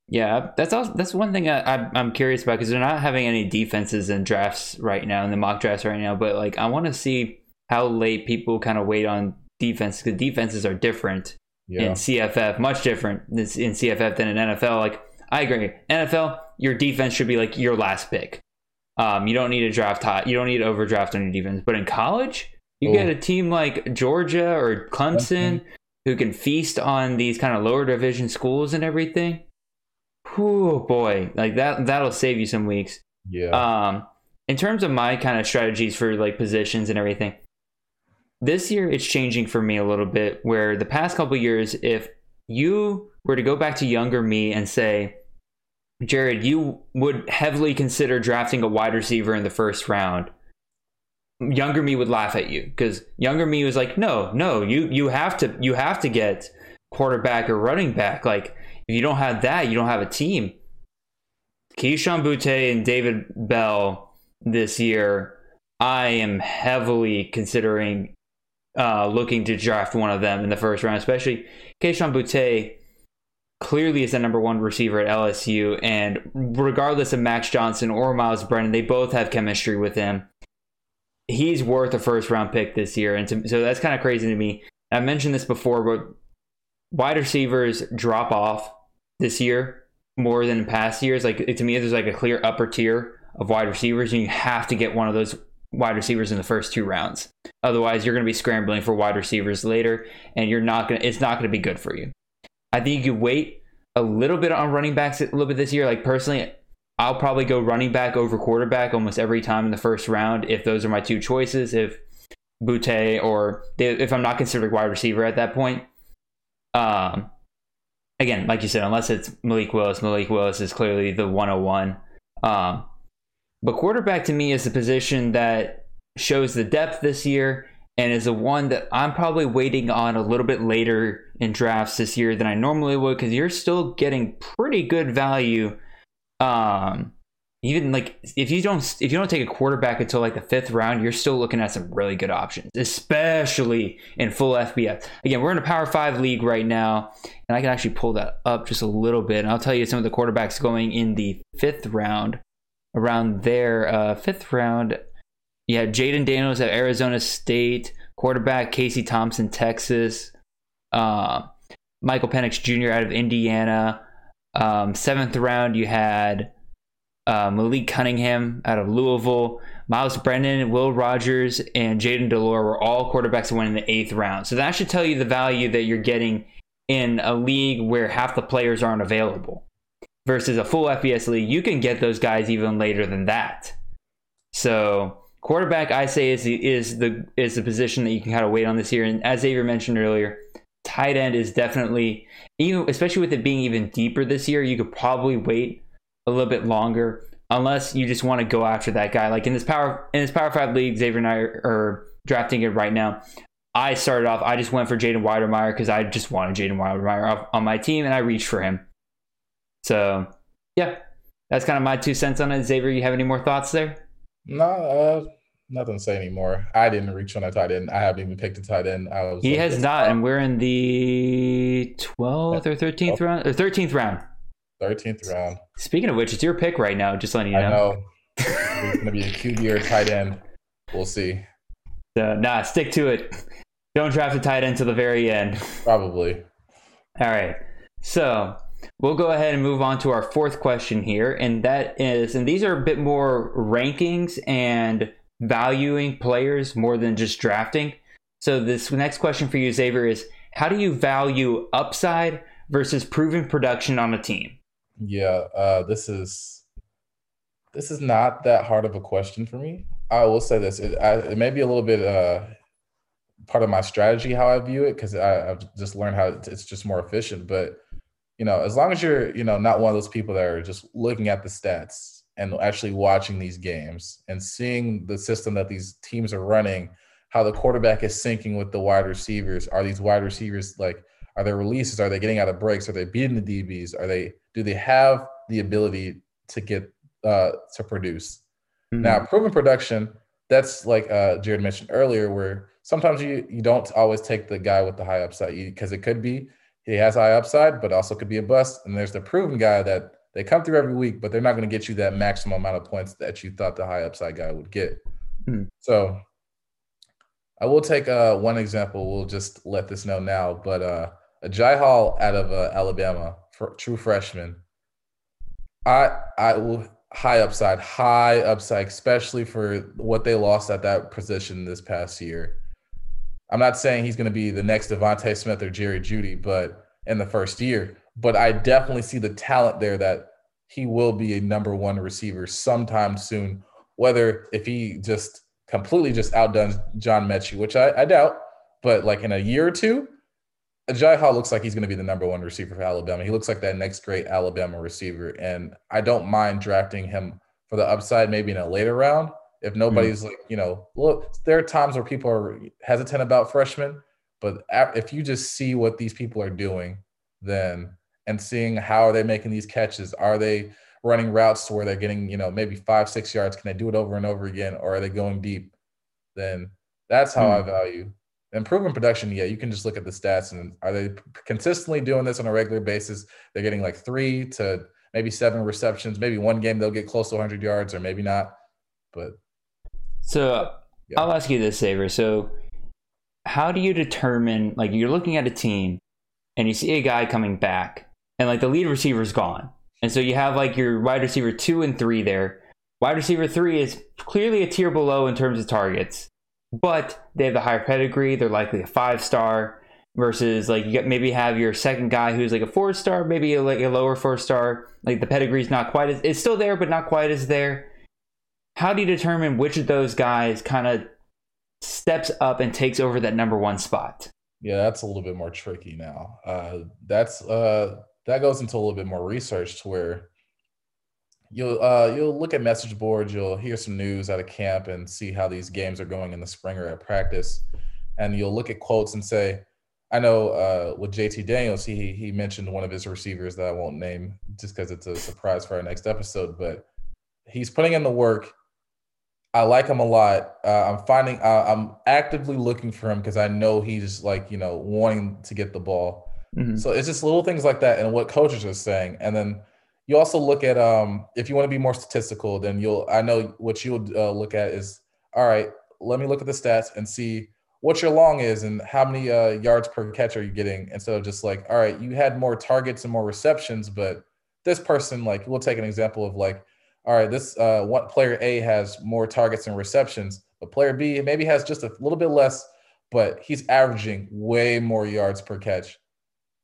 Yeah, that's also that's one thing I, I'm curious about because they're not having any defenses in drafts right now in the mock drafts right now. But like, I want to see how late people kind of wait on defense because defenses are different in CFF, much different in CFF than in NFL. Like, I agree, NFL, your defense should be like your last pick. Um, you don't need a draft high, you don't need to overdraft on your defense. But in college, you Oh. get a team like Georgia or Clemson who can feast on these kind of lower division schools and everything. Whew, boy, like that that'll save you some weeks. yeah. Um, in terms of my kind of strategies for like positions and everything, this year it's changing for me a little bit. Where the past couple years, if you were to go back to younger me and say, Jared, you would heavily consider drafting a wide receiver in the first round. Younger me would laugh at you because younger me was like, no, no, you you have to you have to get quarterback or running back. Like if you don't have that, you don't have a team. Kayshon Boutte and David Bell this year, I am heavily considering uh, looking to draft one of them in the first round, especially Kayshon Boutte clearly is the number one receiver at LSU. And regardless of Max Johnson or Miles Brennan, they both have chemistry with him. He's worth a first round pick this year. And to, so that's kind of crazy to me. I mentioned this before, but wide receivers drop off this year more than in past years. Like to me, there's like a clear upper tier of wide receivers, and you have to get one of those wide receivers in the first two rounds. Otherwise, you're going to be scrambling for wide receivers later, and you're not going. to It's not going to be good for you. I think you could wait a little bit on running backs a little bit this year. Like personally, I'll probably go running back over quarterback almost every time in the first round if those are my two choices. If Boutte or if I'm not considering wide receiver at that point. Um, again, like you said, unless it's Malik Willis, Malik Willis is clearly the 101. Um, but quarterback to me is the position that shows the depth this year and is the one that I'm probably waiting on a little bit later in drafts this year than I normally would because you're still getting pretty good value. Um, even like if you don't if you don't take a quarterback until like the fifth round, you're still looking at some really good options, especially in full FBS. Again, we're in a Power Five league right now, and I can actually pull that up just a little bit. And I'll tell you some of the quarterbacks going in the fifth round, around there, uh, fifth round. Yeah, Jayden Daniels at Arizona State, quarterback Casey Thompson, Texas, uh, Michael Penix Jr. out of Indiana. Um, seventh round, you had uh, Malik Cunningham out of Louisville, Miles Brennan, Will Rogers, and Jayden de Laura were all quarterbacks that went in the eighth round. So that should tell you the value that you're getting in a league where half the players aren't available. Versus a full FBS league, you can get those guys even later than that. So quarterback, I say, is the, is the is the position that you can kind of wait on this year. And as Xavier mentioned earlier, tight end is definitely even, especially with it being even deeper this year. You could probably wait a little bit longer unless you just want to go after that guy. Like in this power in this Power Five league, Xavier and I are, are drafting it right now. I started off. I just went for Jaden Wydermyer because I just wanted Jaden Wydermyer on my team, and I reached for him. So, yeah, that's kind of my two cents on it. Xavier, you have any more thoughts there? No, uh, nothing to say anymore. I didn't reach on a tight end. I haven't even picked a tight end. I was He like, has not, and we're in the twelfth or thirteenth round or thirteenth round. 13th round. Speaking of which, it's your pick right now. Just letting you I know. know it's going to be a QB or tight end. We'll see. So, nah, stick to it. Don't draft a tight end to the very end. Probably. All right. So we'll go ahead and move on to our fourth question here. And that is, and these are a bit more rankings and valuing players more than just drafting. So this next question for you, Xavier, is how do you value upside versus proven production on a team? Yeah, uh, this is this is not that hard of a question for me. I will say this: it, I, it may be a little bit uh, part of my strategy how I view it because I've just learned how it's just more efficient. But you know, as long as you're you know not one of those people that are just looking at the stats and actually watching these games and seeing the system that these teams are running, how the quarterback is syncing with the wide receivers. Are these wide receivers like are their releases? Are they getting out of breaks? Are they beating the DBs? Are they do they have the ability to get uh, to produce? Mm-hmm. Now, proven production, that's like uh, Jared mentioned earlier, where sometimes you you don't always take the guy with the high upside because it could be he has high upside, but also could be a bust. And there's the proven guy that they come through every week, but they're not going to get you that maximum amount of points that you thought the high upside guy would get. Mm-hmm. So I will take uh, one example. We'll just let this know now, but uh, a Agiye Hall out of uh, Alabama, true freshman. I I high upside, high upside, especially for what they lost at that position this past year. I'm not saying he's going to be the next DeVonta Smith or Jerry Jeudy, but in the first year, but I definitely see the talent there that he will be a number one receiver sometime soon. Whether if he just completely just outdone John Metchie, which I, I doubt, but like in a year or two, Agiye Hall looks like he's going to be the number one receiver for Alabama. He looks like that next great Alabama receiver, and I don't mind drafting him for the upside, maybe in a later round. If hmm. nobody's mm-hmm. like, you know, look, there are times where people are hesitant about freshmen, but if you just see what these people are doing, then and seeing how are they making these catches, are they running routes to where they're getting, you know, maybe five, six yards? Can they do it over and over again, or are they going deep? Then that's how mm-hmm. I value improving production, yeah, you can just look at the stats and are they consistently doing this on a regular basis? They're getting like three to maybe seven receptions. Maybe one game they'll get close to 100 yards or maybe not. But so yeah. I'll ask you this, Xavier. So, how do you determine like you're looking at a team and you see a guy coming back and like the lead receiver is gone, and so you have like your wide receiver two and three there. Wide receiver three is clearly a tier below in terms of targets but they have the higher pedigree. They're likely a five star versus like you get maybe have your second guy who's like a four star, maybe a, like a lower four star. Like the pedigree's not quite as it's still there, but not quite as there. How do you determine which of those guys kind of steps up and takes over that number one spot? Yeah, that's a little bit more tricky now. Uh, that's uh, that goes into a little bit more research to where you'll uh, you'll look at message boards, you'll hear some news out of camp and see how these games are going in the spring or at practice, and you'll look at quotes and say, I know uh, with JT Daniels, he he mentioned one of his receivers that I won't name just because it's a surprise for our next episode, but he's putting in the work. I like him a lot. Uh, I'm finding uh, I'm actively looking for him because I know he's like you know wanting to get the ball. Mm-hmm. So it's just little things like that and what coaches are saying, and then you also look at um, if you want to be more statistical, then you'll I know what you'll uh, look at is all right. Let me look at the stats and see what your long is and how many uh, yards per catch are you getting instead of just like all right, you had more targets and more receptions, but this person like we'll take an example of like all right, this uh, what player A has more targets and receptions, but player B maybe has just a little bit less, but he's averaging way more yards per catch.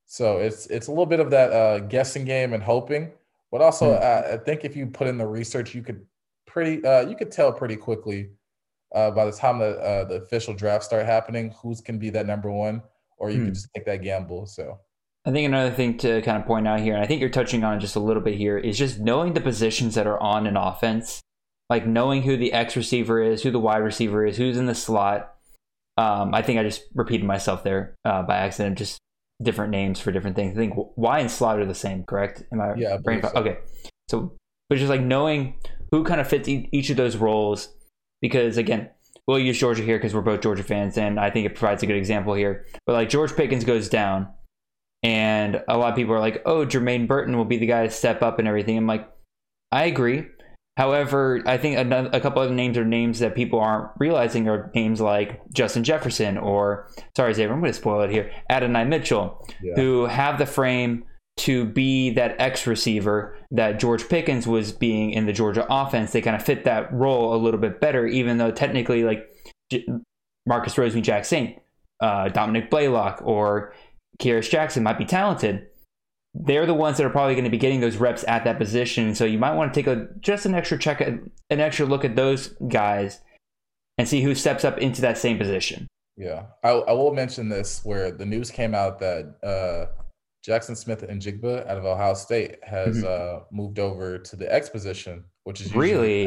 So it's it's a little bit of that uh, guessing game and hoping but also, mm-hmm. uh, I think if you put in the research, you could pretty uh, you could tell pretty quickly uh, by the time the uh, the official draft start happening who's can be that number one, or you mm. could just take that gamble. So. I think another thing to kind of point out here, and I think you're touching on it just a little bit here, is just knowing the positions that are on an offense, like knowing who the X receiver is, who the wide receiver is, who's in the slot. Um, I think I just repeated myself there uh, by accident. Just different names for different things. I think Y and slot are the same, correct? Am I yeah? brain so. Okay, so but just like knowing who kind of fits each of those roles, because again, we'll use Georgia here because we're both Georgia fans, and I think it provides a good example here. But like George Pickens goes down, and a lot of people are like, "Oh, Jermaine Burton will be the guy to step up and everything." I'm like, I agree. However, I think another, a couple other names are names that people aren't realizing are names like Justin Jefferson or, sorry, Xavier, I'm going to spoil it here, Adonai Mitchell, yeah. who have the frame to be that X receiver that George Pickens was being in the Georgia offense. They kind of fit that role a little bit better, even though technically, like Marcus Rosemy-Jacksaint, uh, Dominick Blaylock, or Kearis Jackson might be talented they're the ones that are probably going to be getting those reps at that position. So you might want to take a just an extra check, an extra look at those guys, and see who steps up into that same position. Yeah, I, I will mention this where the news came out that uh, Jaxon Smith-Njigba out of Ohio State has Mhm. uh, moved over to the X position, which is Really?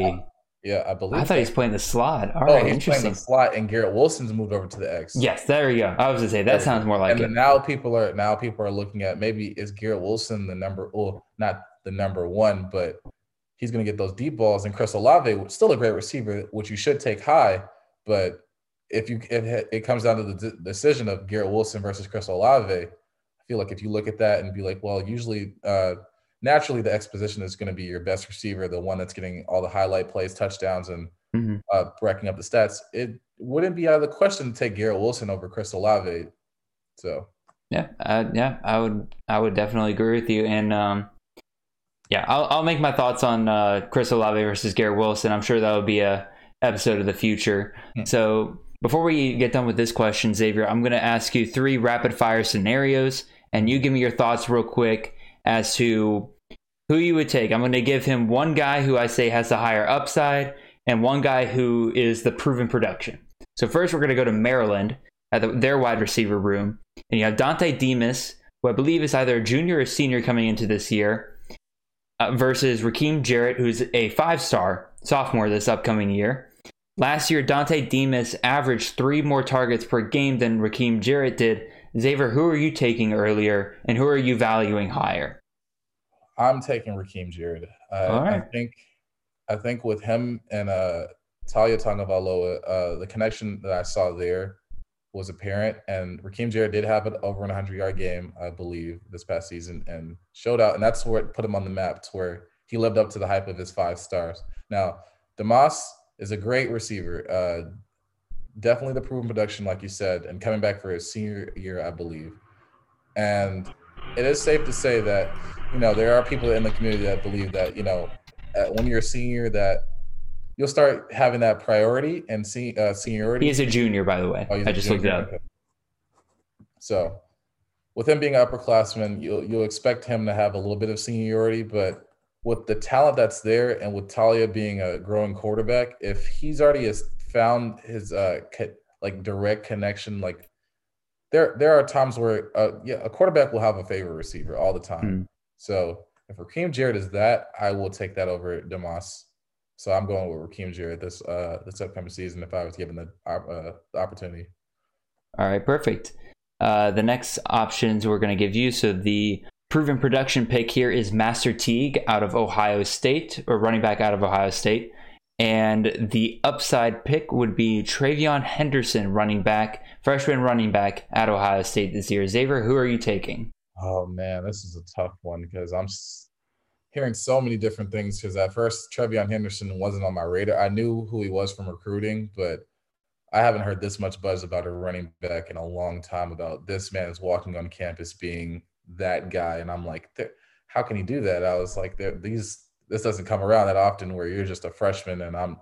Yeah, I believe. I thought so. he's playing the slot. All Oh, right, he's playing interesting. the slot, and Garrett Wilson's moved over to the X. Yes, there you go. I was gonna say that sounds more like and it. then now people are now people are looking at maybe is Garrett Wilson the number well not the number one, but he's going to get those deep balls. And Chris Olave, still a great receiver, which you should take high, but if you if it comes down to the de- decision of Garrett Wilson versus Chris Olave, I feel like if you look at that and be like, well, usually uh, naturally the X position is going to be your best receiver, the one that's getting all the highlight plays, touchdowns, and Mhm. uh, racking up the stats. It wouldn't be out of the question to take Garrett Wilson over Chris Olave. So Yeah, uh, yeah, I would, I would definitely agree with you. And um, yeah, I'll, I'll make my thoughts on uh, Chris Olave versus Garrett Wilson. I'm sure that will be a episode of the future. Hmm. So before we get done with this question, Xavier, I'm going to ask you three rapid fire scenarios, and you give me your thoughts real quick as to who you would take. I'm going to give him one guy who I say has the higher upside, and one guy who is the proven production. So first, we're going to go to Maryland at the, their wide receiver room. And you have Dontay Demus, who I believe is either a junior or senior coming into this year, uh, versus Rakim Jarrett, who's a five star sophomore this upcoming year. Last year, Dontay Demus averaged three more targets per game than Rakim Jarrett did. Xavier, who are you taking earlier, and who are you valuing higher? I'm taking Rakim Jarrett. I, I think I think with him and uh, Taulia Tagovailoa, uh, the connection that I saw there was apparent. And Rakim Jarrett did have an over an 100 yard game, I believe, this past season, and showed out. And that's where it put him on the map, to where he lived up to the hype of his five stars. Now, Demus is a great receiver. Uh, definitely the proven production, like you said, and coming back for his senior year, I believe. And it is safe to say that you know there are people in the community that believe that you know at, when you're a senior that you'll start having that priority and see uh, seniority. He is a junior, by the way. Oh, he's I just looked it up. So, with him being an upperclassman, you'll you'll expect him to have a little bit of seniority, but with the talent that's there, and with Taulia being a growing quarterback, if he's already has found his uh co- like direct connection, like there there are times where uh, yeah a quarterback will have a favorite receiver all the time. Hmm. So if Rakim Jarrett is that, I will take that over Demus. So I'm going with Rakim Jarrett this uh this upcoming season if I was given the uh, the opportunity. All right, perfect. Uh, the next options we're going to give you. So the proven production pick here is Master Teague out of Ohio State, or running back out of Ohio State. And the upside pick would be TreVeyon Henderson, running back, freshman running back at Ohio State this year. Xavier, who are you taking? Oh man, this is a tough one because I'm hearing so many different things. Because at first, TreVeyon Henderson wasn't on my radar. I knew who he was from recruiting, but I haven't heard this much buzz about a running back in a long time. About this man is walking on campus being that guy, and I'm like, how can he do that? I was like, these this doesn't come around that often where you're just a freshman and I'm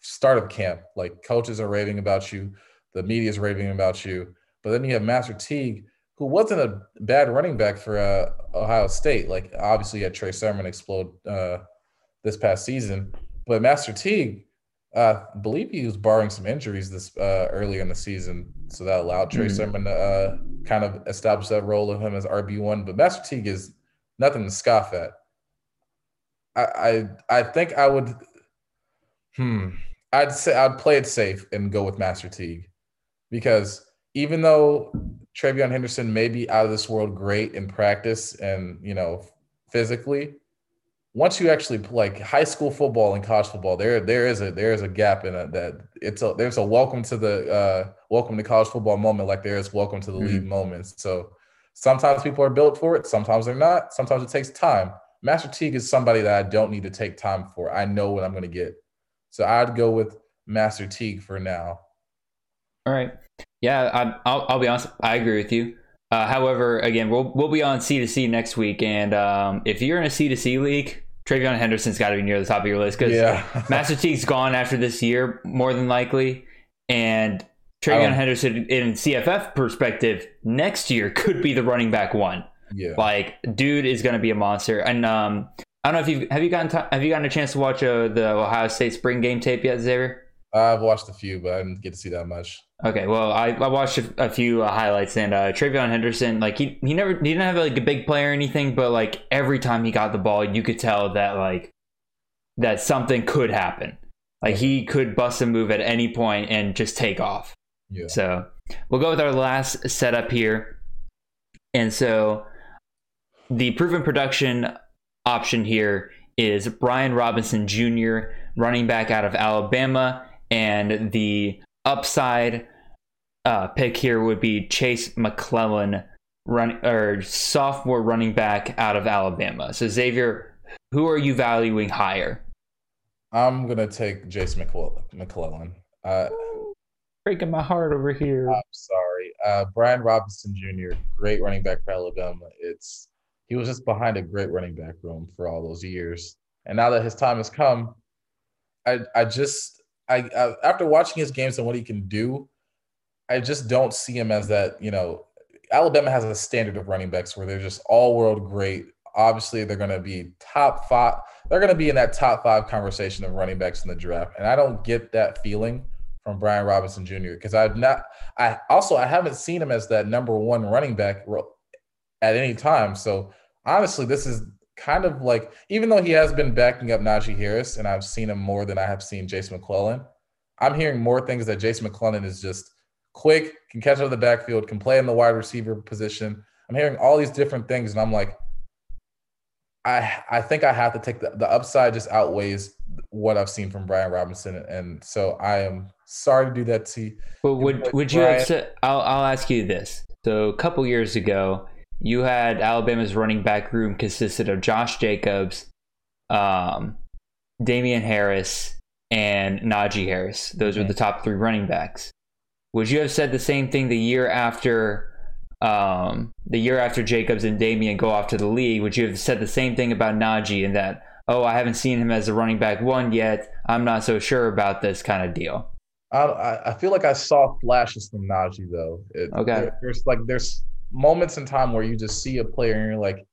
start of camp. Like coaches are raving about you, the media is raving about you, but then you have Master Teague who wasn't a bad running back for uh, Ohio State. Like obviously, you had Trey Sermon explode uh, this past season, but Master Teague, uh, I believe he was barring some injuries this uh, earlier in the season, so that allowed Trey Mhm. Sermon to uh, kind of establish that role of him as RB one. But Master Teague is nothing to scoff at. I I, I think I would. Hmm. I'd say I'd play it safe and go with Master Teague because even though TreVeyon Henderson may be out of this world great in practice and you know physically, once you actually like high school football and college football, there there is a there is a gap in it that it's a there's a welcome to the uh, welcome to college football moment like there is welcome to the league moments. So sometimes people are built for it, sometimes they're not. Sometimes it takes time. Master Teague is somebody that I don't need to take time for. I know what I'm going to get. So I'd go with Master Teague for now. All right. Yeah, I, I'll, I'll be honest. I agree with you. Uh, however, again, we'll we'll be on C to C next week, and um, if you're in a C to C league, TreVeyon Henderson's got to be near the top of your list because Yeah. Master Teague's gone after this year, more than likely, and TreVeyon Henderson, in CFF perspective, next year could be the running back one. Yeah. Like, dude is going to be a monster. And um, I don't know if you have you gotten t- have you gotten a chance to watch uh, the Ohio State spring game tape yet, Xavier? I've watched a few, but I didn't get to see that much. Okay, well, I, I watched a, a few uh, highlights and uh, TreVeyon Henderson, like he he never he didn't have like a big play or anything, but like every time he got the ball, you could tell that like that something could happen. Like he could bust a move at any point and just take off. Yeah. So we'll go with our last setup here. And so the proven production option here is Brian Robinson Jr., running back out of Alabama, and the upside uh, pick here would be Jase McClellan, run or sophomore running back out of Alabama. So Xavier, who are you valuing higher? I'm gonna take Jase McClellan. McClellan. Uh, Breaking my heart over here. I'm sorry. Uh, Brian Robinson Jr., great running back for Alabama. It's he was just behind a great running back room for all those years, and now that his time has come, I I just I, I after watching his games and what he can do, I just don't see him as that. You know, Alabama has a standard of running backs where they're just all world great. Obviously, they're going to be top five. They're going to be in that top five conversation of running backs in the draft, and I don't get that feeling from Brian Robinson Jr. because I've not. I also I haven't seen him as that number one running back at any time. So honestly, this is kind of like even though he has been backing up Najee Harris, and I've seen him more than I have seen Jase McClellan. I'm hearing more things that Jase McClellan is just quick, can catch out of the backfield, can play in the wide receiver position. I'm hearing all these different things, and I'm like, I I think I have to take the, the upside just outweighs what I've seen from Brian Robinson, and so I am sorry to do that to. But would would you accept? I'll I'll ask you this. So a couple years ago, you had Alabama's running back room consisted of Josh Jacobs, um, Damien Harris, and Najee Harris. Those were Mhm. the top three running backs. Would you have said the same thing the year after? Um, the year after Jacobs and Damien go off to the league, would you have said the same thing about Najee and that? Oh, I haven't seen him as a running back one yet. I'm not so sure about this kind of deal. I, I I feel like I saw flashes from Najee though. It, Okay. there- there's like there's moments in time where you just see a player and you're like,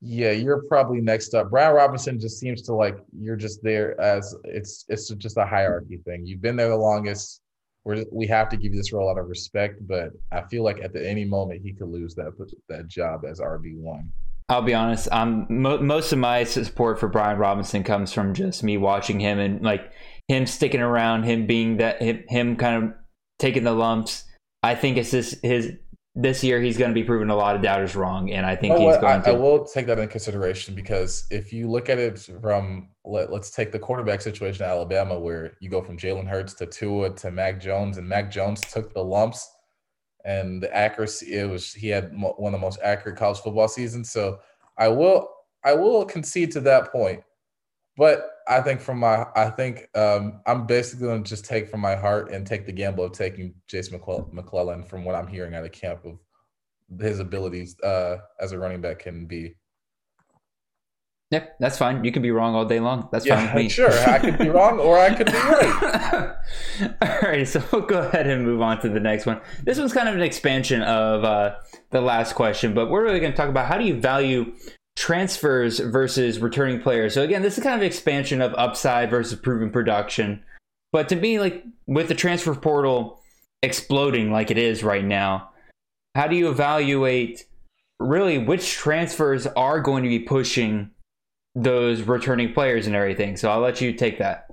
yeah, you're probably next up. Brian Robinson just seems to like you're just there as it's it's just a hierarchy thing. You've been there the longest. We're, we have to give you this role out of respect, but I feel like at the, any moment he could lose that that job as RB one. I'll be honest. I'm mo- most of my support for Brian Robinson comes from just me watching him and like him sticking around, him being that him, him kind of taking the lumps. I think it's this his this year he's going to be proving a lot of doubters wrong, and I think You know he's what? going I, to. I will take that into consideration because if you look at it from let, let's take the quarterback situation at Alabama where you go from Jalen Hurts to Tua to Mac Jones and Mac Jones took the lumps and the accuracy it was he had one of the most accurate college football seasons so I will I will concede to that point but I think from my I think um, I'm basically going to just take from my heart and take the gamble of taking Jase McClellan, McClellan from what I'm hearing out of camp of his abilities uh, as a running back can be. yeah, that's fine. You can be wrong all day long. That's fine with me. sure. I could be wrong or I could be right. All right, so we'll go ahead and move on to the next one. This one's kind of an expansion of uh, the last question, but we're really going to talk about how do you value transfers versus returning players. So again, this is kind of expansion of upside versus proven production. But to me, like with the transfer portal exploding like it is right now, how do you evaluate really which transfers are going to be pushing those returning players and everything? So I'll let you take that.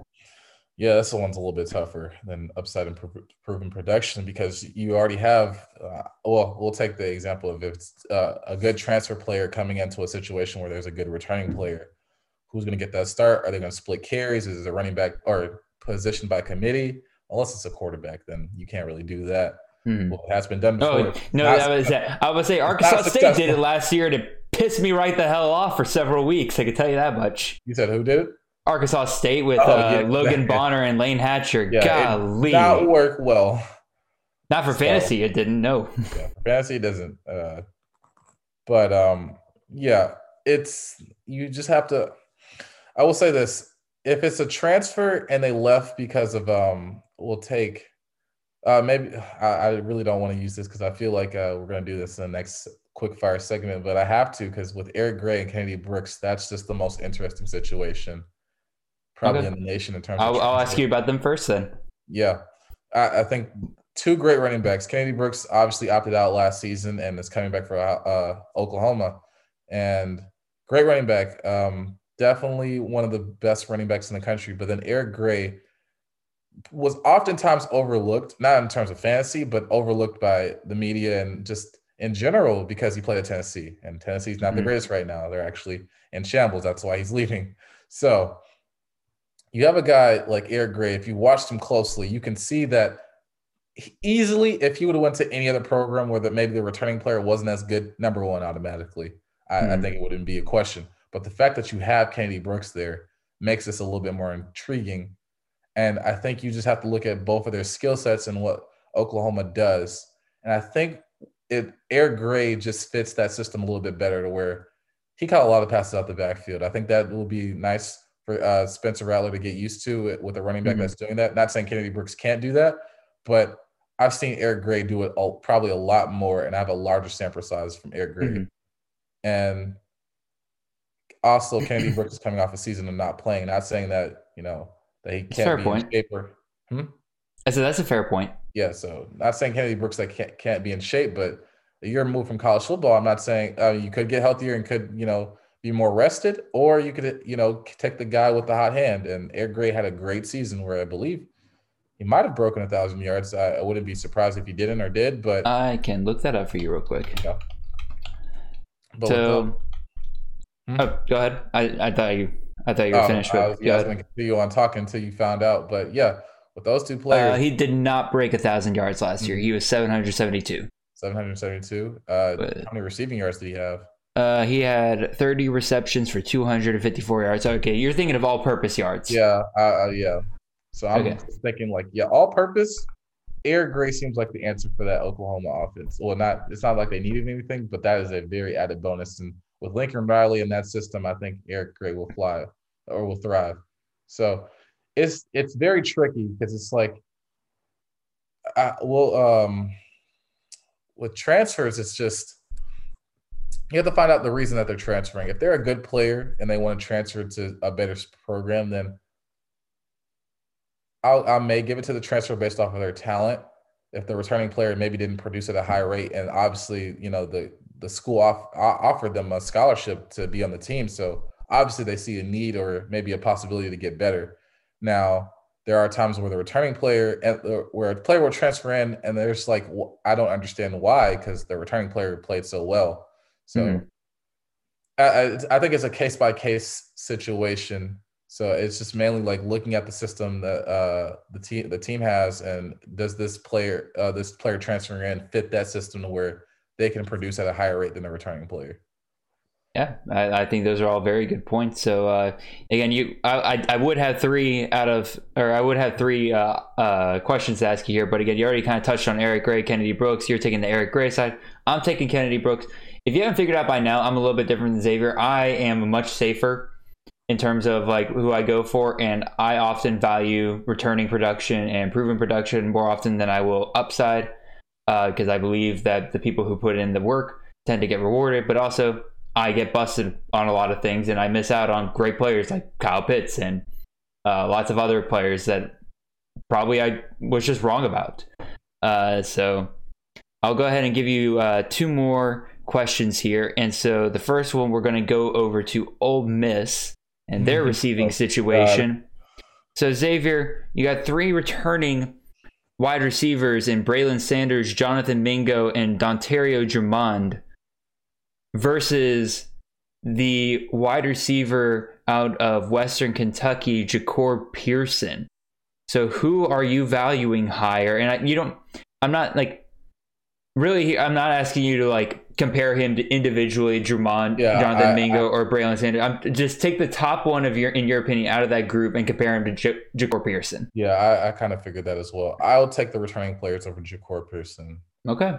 Yeah, this one's a little bit tougher than upside and proven production because you already have. Uh, well, we'll take the example of if it's uh, a good transfer player coming into a situation where there's a good returning player. Who's going to get that start? Are they going to split carries? Is it a running back or positioned by committee? Unless it's a quarterback, then you can't really do that. Hmm. Well, it has been done before. Oh no, Not- that was that. I would say Arkansas State successful. did it last year to piss me right the hell off for several weeks. I can tell you that much. You said who did it? Arkansas State with Oh, uh, yeah. Logan Bonner and Layne Hatcher. Yeah, Golly, not work well. not for So- fantasy. It didn't. No. yeah, fantasy doesn't. Uh, but um, yeah, it's you just have to. I will say this: if it's a transfer and they left because of um, we'll take. Uh, maybe I, I really don't want to use this because I feel like uh, we're gonna do this in the next quick fire segment, but I have to because with Eric Gray and Kennedy Brooks, that's just the most interesting situation, probably Okay. in the nation in terms. I'll, of I'll ask you about them first then. Yeah, I, I, think two great running backs. Kennedy Brooks obviously opted out last season and is coming back for uh, Oklahoma, and great running back. Um, definitely one of the best running backs in the country. But then Eric Gray was oftentimes overlooked, not in terms of fantasy, but overlooked by the media and just in general because he played at Tennessee. And Tennessee's not mm-hmm. the greatest right now. They're actually in shambles. That's why he's leaving. So you have a guy like Eric Gray. If you watched him closely, you can see that easily, if he would have went to any other program where that maybe the returning player wasn't as good, number one automatically, I, mm-hmm. I think it wouldn't be a question. But the fact that you have Kennedy Brooks there makes this a little bit more intriguing. And I think you just have to look at both of their skill sets and what Oklahoma does. And I think it Eric Gray just fits that system a little bit better to where he caught a lot of passes out the backfield. I think that will be nice for uh, Spencer Rattler to get used to it with a running back mm-hmm. that's doing that. Not saying Kennedy Brooks can't do that, but I've seen Eric Gray do it all, probably a lot more, and I have a larger sample size from Eric Gray. Mm-hmm. And also, Kennedy Brooks is coming off a season of not playing. Not saying that you know that he can't be point. in shape or. Hmm? I said that's a fair point. Yeah, so not saying Kennedy Brooks like can't, can't be in shape, but a year removed from college football, I'm not saying uh, you could get healthier and could you know be more rested, or you could you know take the guy with the hot hand. And Eric Gray had a great season where I believe he might have broken a thousand yards. I, I, wouldn't be surprised if he didn't or did, but I can look that up for you real quick. Yeah. so, the, hmm? oh, go ahead. I, I thought you I thought you were oh, finished. I was, yeah, I was going to continue on talking until you found out, but yeah, with those two players, uh, he did not break a thousand yards last year. He was 772. 772. Uh, but, how many receiving yards did he have? Uh, he had 30 receptions for 254 yards. Okay, you're thinking of all-purpose yards. Yeah, uh, uh yeah. So I'm okay. thinking like, yeah, all-purpose. Eric Gray seems like the answer for that Oklahoma offense. Well, not it's not like they needed anything, but that is a very added bonus. And with Lincoln Riley in that system, I think Eric Gray will fly or will thrive. So it's it's very tricky because it's like, I, well, um, with transfers, it's just you have to find out the reason that they're transferring. If they're a good player and they want to transfer to a better program, then I'll, I may give it to the transfer based off of their talent. If the returning player maybe didn't produce at a high rate, and obviously, you know, the the school off, offered them a scholarship to be on the team, so obviously they see a need or maybe a possibility to get better. Now, there are times where the returning player, uh, where a player will transfer in, and there's like, I don't understand why, because the returning player played so well. So, mm-hmm. I, I think it's a case by case situation. So it's just mainly like looking at the system that uh, the team the team has, and does this player uh, this player transferring in fit that system to where they can produce at a higher rate than the returning player. Yeah, I, I, think those are all very good points. So uh, again, you, I, I, would have three out of, or I would have three uh, uh, questions to ask you here. But again, you already kind of touched on Eric Gray, Kennedy Brooks. You're taking the Eric Gray side. I'm taking Kennedy Brooks. If you haven't figured out by now, I'm a little bit different than Xavier. I am much safer in terms of like who I go for, and I often value returning production and proven production more often than I will upside because uh, I believe that the people who put in the work tend to get rewarded, but also I get busted on a lot of things and I miss out on great players like Kyle Pitts and uh, lots of other players that probably I was just wrong about. Uh, so I'll go ahead and give you uh, two more questions here. And so the first one, we're going to go over to Ole Miss and their oh, receiving oh, situation. So Xavier, you got three returning wide receivers in Braylon Sanders, Jonathan Mingo, and Dontario Drummond versus the wide receiver out of Western Kentucky, Jahcour Pearson. So who are you valuing higher? And I, you don't, I'm not like really, I'm not asking you to like compare him to individually Drummond, yeah, Jonathan I, Mingo, I, or Braylon Sanders. I'm just take the top one of your in your opinion out of that group and compare him to J- Jahcour Pearson. Yeah, I, I kind of figured that as well. I'll take the returning players over Jahcour Pearson. Okay.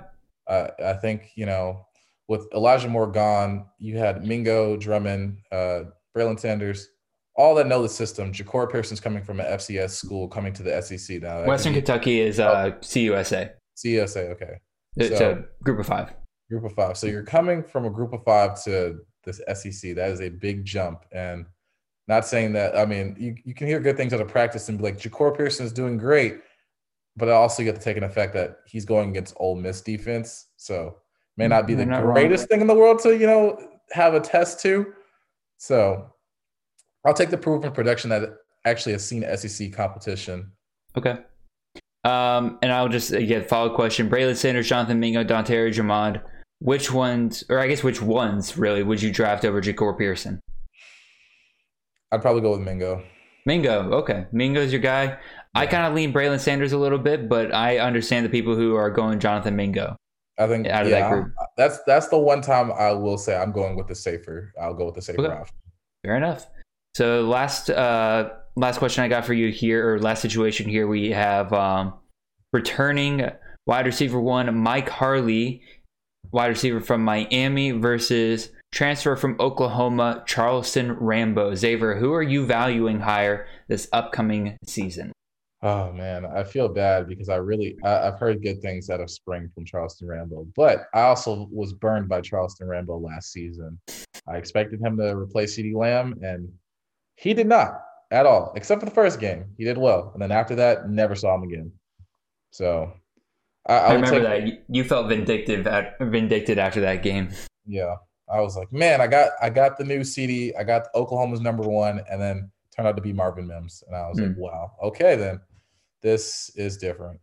I I think you know with Elijah Moore gone, you had Mingo, Drummond, uh, Braylon Sanders, all that know the system. Jahcour Pearson's coming from an FCS school, coming to the SEC now. Western Kentucky is uh, CUSA. CUSA, okay. It's so, a group of five. Group of five. So you're coming from a group of five to this SEC. That is a big jump. And not saying that, I mean, you, you can hear good things out of practice and be like, Jahcour Pearson is doing great. but I also get to take an effect that he's going against Ole Miss defense, so may not be the You're not wrong. greatest thing in the world to you know have a test to. So I'll take the proven production that actually has seen SEC competition. Okay. Um, and I'll just get follow question: Braylon Sanders, Jonathan Mingo, Dontario Drummond. Which ones, or I guess which ones, really, would you draft over Jahcour Pearson? I'd probably go with Mingo. Mingo, okay. Mingo's your guy. I kind of lean Braylon Sanders a little bit, but I understand the people who are going Jonathan Mingo. I think Out of yeah, that group. that's that's the one time I will say I'm going with the safer. I'll go with the safer Okay. option. Fair enough. So last uh last question I got for you here, or last situation here, we have um returning wide receiver one, Mike Harley, wide receiver from Miami versus transfer from Oklahoma, Charleston Rambo. Xavier, who are you valuing higher this upcoming season? Oh man, I feel bad because I really I, I've heard good things out of spring from Charleston Rambo, but I also was burned by Charleston Rambo last season. I expected him to replace CeeDee Lamb, and he did not at all, except for the first game. He did well, and then after that, never saw him again. So I, I, I, remember take- that You- you felt vindictive at, vindicted after that game. Yeah, I was like, man, I got I got the new CD, I got Oklahoma's number one, and then turned out to be Marvin Mims, and I was like, Hmm. wow, okay, then this is different.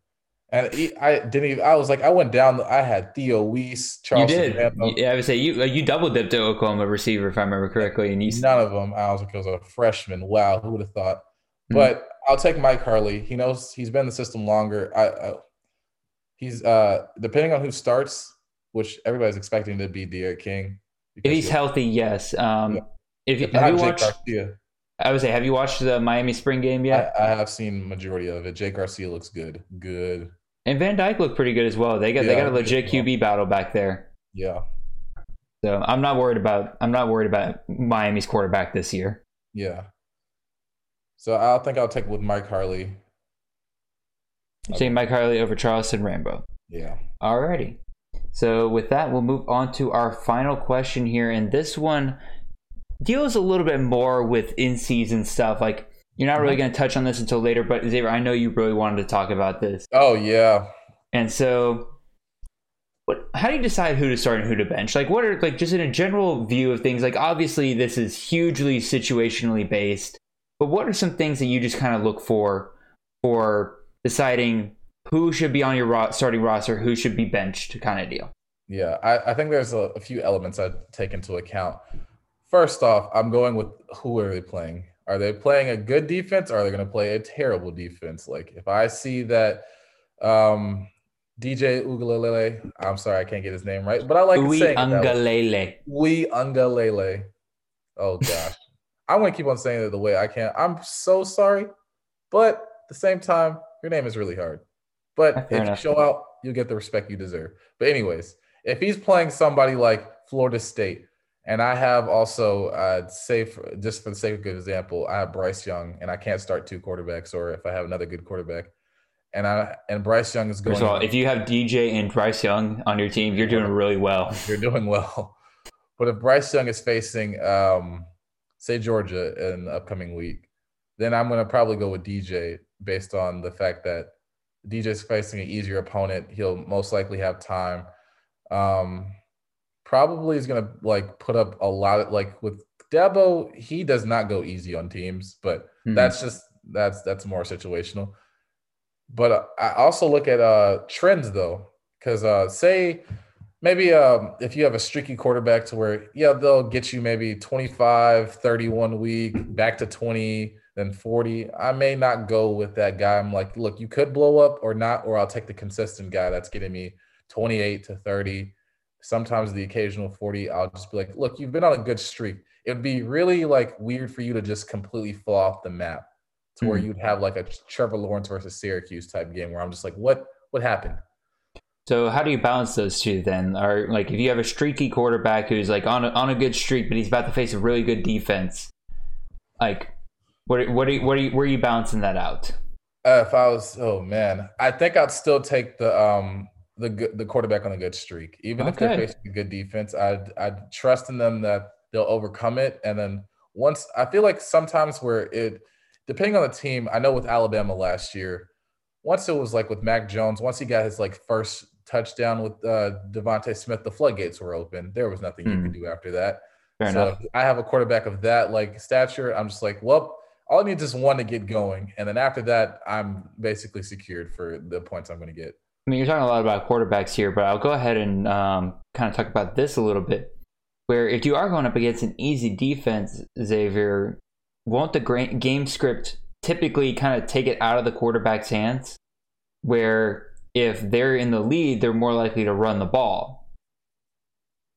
And he, I didn't even. I was like, I went down. I had Theo Wease, Charleston you did. Yeah, I would say you you double dipped to Oklahoma receiver if I remember correctly, and you none of them. I was like, it was a freshman. Wow, who would have thought? Hmm. But I'll take Mike Harley. He knows he's been in the system longer. I, I he's uh depending on who starts, which everybody's expecting to be D'Eriq King. if he's healthy, yes. Um, Yeah. if, if have you watched? Garcia. I would say, have you watched the Miami spring game yet? I, I have seen majority of it. Jake Garcia looks good. Good. and Van Dyke looked pretty good as well. They got they got a legit yeah. QB battle back there. Yeah. So I'm not worried about I'm not worried about Miami's quarterback this year. Yeah. So I think I'll take with Mike Harley. Saying Mike Harley over Charleston Rambo. Yeah. Alrighty. So with that, we'll move on to our final question here, and this one deals a little bit more with in-season stuff. Like you're not really mm-hmm. going to touch on this until later, but Xavier, I know you really wanted to talk about this, Oh yeah. and so. What, how do you decide who to start and who to bench? Like, what are like just in a general view of things? Like, obviously, this is hugely situationally based, but what are some things that you just kind of look for for deciding who should be on your ro- starting roster, who should be benched, kind of deal? Yeah. I, I think there's a, a few elements I take into account. First off, I'm going with who are they playing? Are they playing a good defense or are they going to play a terrible defense? Like if I see that um DJ Ugalele, I'm sorry I can't get his name right, but I like Ui saying it that way. Angalele. We Ungalele. Oh gosh. I'm gonna keep on saying it the way I can. I'm so sorry, but at the same time, your name is really hard. But Fair if you show out, you'll get the respect you deserve. But anyways, if he's playing somebody like Florida State, and I have also uh say for, just for the sake of good example, I have Bryce Young, and I can't start two quarterbacks, or if I have another good quarterback, and I and Bryce Young is going. First of all, if you have DJ and Bryce Young on your team, you're doing really well. you're doing well. But if Bryce Young is facing, um, say Georgia in the upcoming week, then I'm going to probably go with DJ based on the fact that DJ's facing an easier opponent. He'll most likely have time. Um, probably is going to like put up a lot of like with Dabo. He does not go easy on teams, but Mhm. that's just that's that's more situational. But uh, I also look at uh trends though, because uh say maybe um if you have a streaky quarterback to where yeah they'll get you maybe 25 31 week back to 20 then 40 i may not go with that guy. I'm like look you could blow up or not or i'll take the consistent guy that's getting me 28 to 30 sometimes the occasional 40 i'll just be like look you've been on a good streak it would be really like weird for you to just completely fall off the map to where Mhm. you'd have like a trevor lawrence versus syracuse type game where i'm just like what what happened? So how do you balance those two then? Or like if you have a streaky quarterback who's like on a, on a good streak, but he's about to face a really good defense, like what what are you, what are you, where are you balancing that out? Uh, if I was, oh man, I think I'd still take the um the good- the quarterback on a good streak, even if they're Okay. facing a good defense. I'd I'd trust in them that they'll overcome it, and then once I feel like sometimes where it, depending on the team, I know with Alabama last year, once it was like with Mac Jones, once he got his like first touchdown with uh, DeVonta Smith, the floodgates were open. There was nothing you could do after that. Fair so enough. I have a quarterback of that like stature. I'm just like, well, all I need is just one to get going, and then after that, I'm basically secured for the points I'm going to get. I mean, you're talking a lot about quarterbacks here, but I'll go ahead and um, kind of talk about this a little bit. Where if you are going up against an easy defense, Xavier, won't the game script typically kind of take it out of the quarterback's hands? Where if they're in the lead, they're more likely to run the ball.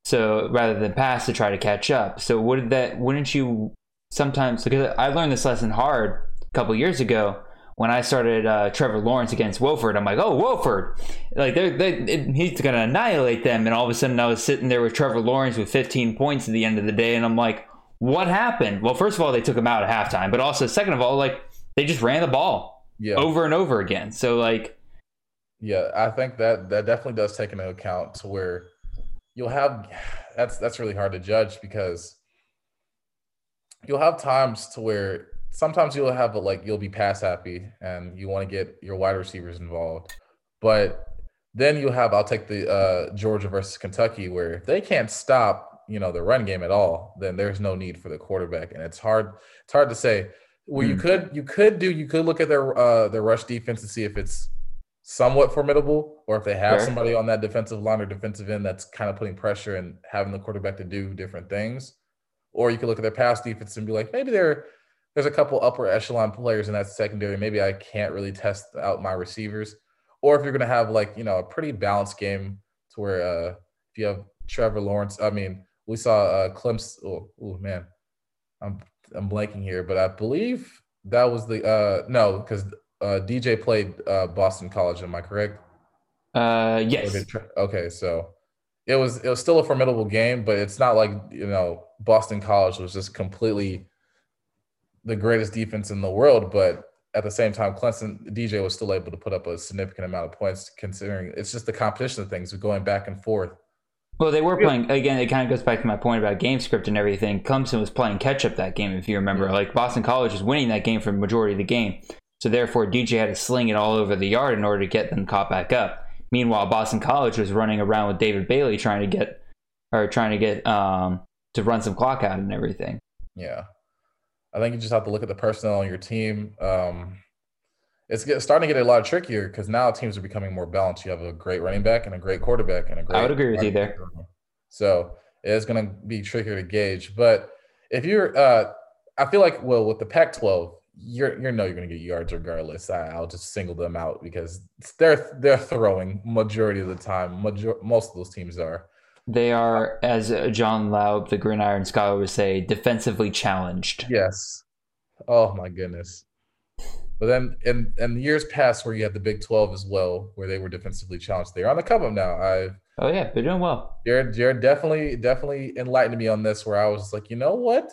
So rather than pass to try to catch up. So would that wouldn't you sometimes because I learned this lesson hard a couple years ago when I started uh, Trevor Lawrence against Wofford. I'm like, oh, Wofford, like they're, they it, he's gonna annihilate them. And all of a sudden, I was sitting there with Trevor Lawrence with 15 points at the end of the day, and I'm like, what happened? Well, first of all, they took him out at halftime, but also second of all, like they just ran the ball Yeah, over and over again. So like, yeah, I think that that definitely does take into account to where you'll have that's that's really hard to judge because you'll have times to where sometimes you'll have a, like you'll be pass happy and you want to get your wide receivers involved, but then you'll have I'll take the uh, Georgia versus Kentucky where if they can't stop you know the run game at all, then there's no need for the quarterback, and it's hard it's hard to say. Well, you Hmm. could you could do you could look at their uh, their rush defense and see if it's somewhat formidable, or if they have Fair. somebody on that defensive line or defensive end that's kind of putting pressure and having the quarterback to do different things. Or you could look at their pass defense and be like, maybe there there's a couple upper echelon players in that secondary. Maybe I can't really test out my receivers. Or if you're gonna have like you know a pretty balanced game to where uh, if you have Trevor Lawrence, I mean we saw uh, Clemson. Oh, oh man, I'm I'm blanking here, but I believe that was the uh no because uh, DJ played uh, Boston College. Am I correct? uh, yes, Okay, so it was it was still a formidable game, but it's not like you know Boston College was just completely the greatest defense in the world. But at the same time, Clemson DJ was still able to put up a significant amount of points, considering it's just the competition of things going back and forth. Well, they were playing again. It kind of goes back to my point about game script and everything. Clemson was playing catch up that game, if you remember. Yeah. Like Boston College was winning that game for the majority of the game, so therefore DJ had to sling it all over the yard in order to get them caught back up. Meanwhile, Boston College was running around with David Bailey trying to get or trying to get um to run some clock out and everything. Yeah. I think you just have to look at the personnel on your team. Um, it's get, starting to get a lot trickier because now teams are becoming more balanced. You have a great running back and a great quarterback and a great. I would agree with you there. So it's going to be trickier to gauge. But if you're, uh, I feel like, well, with the Pac-12, you're you know you're going to get yards regardless. I, I'll just single them out because they're they're throwing majority of the time. Major, most of those teams are. They are, as John Laub, the Gridiron Scholar, would say, defensively challenged. Yes. Oh my goodness. But then in in years past where you had the Big 12 as well, where they were defensively challenged, they're on the come up now. I Oh yeah, they're doing well. Jared Jared definitely definitely enlightened me on this where I was like, you know what?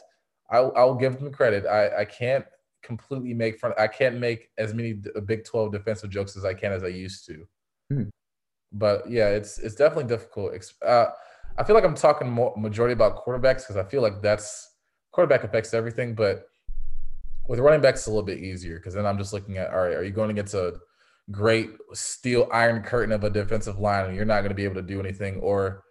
I'll I'll give them credit. I I can't completely make fun I can't make as many Big 12 defensive jokes as I can as I used to. Hmm. But yeah, it's it's definitely difficult. Uh, I feel like I'm talking more majority about quarterbacks because I feel like that's quarterback affects everything, but with running backs it's a little bit easier because then I'm just looking at all right, are you going against a great steel iron curtain of a defensive line and you're not going to be able to do anything or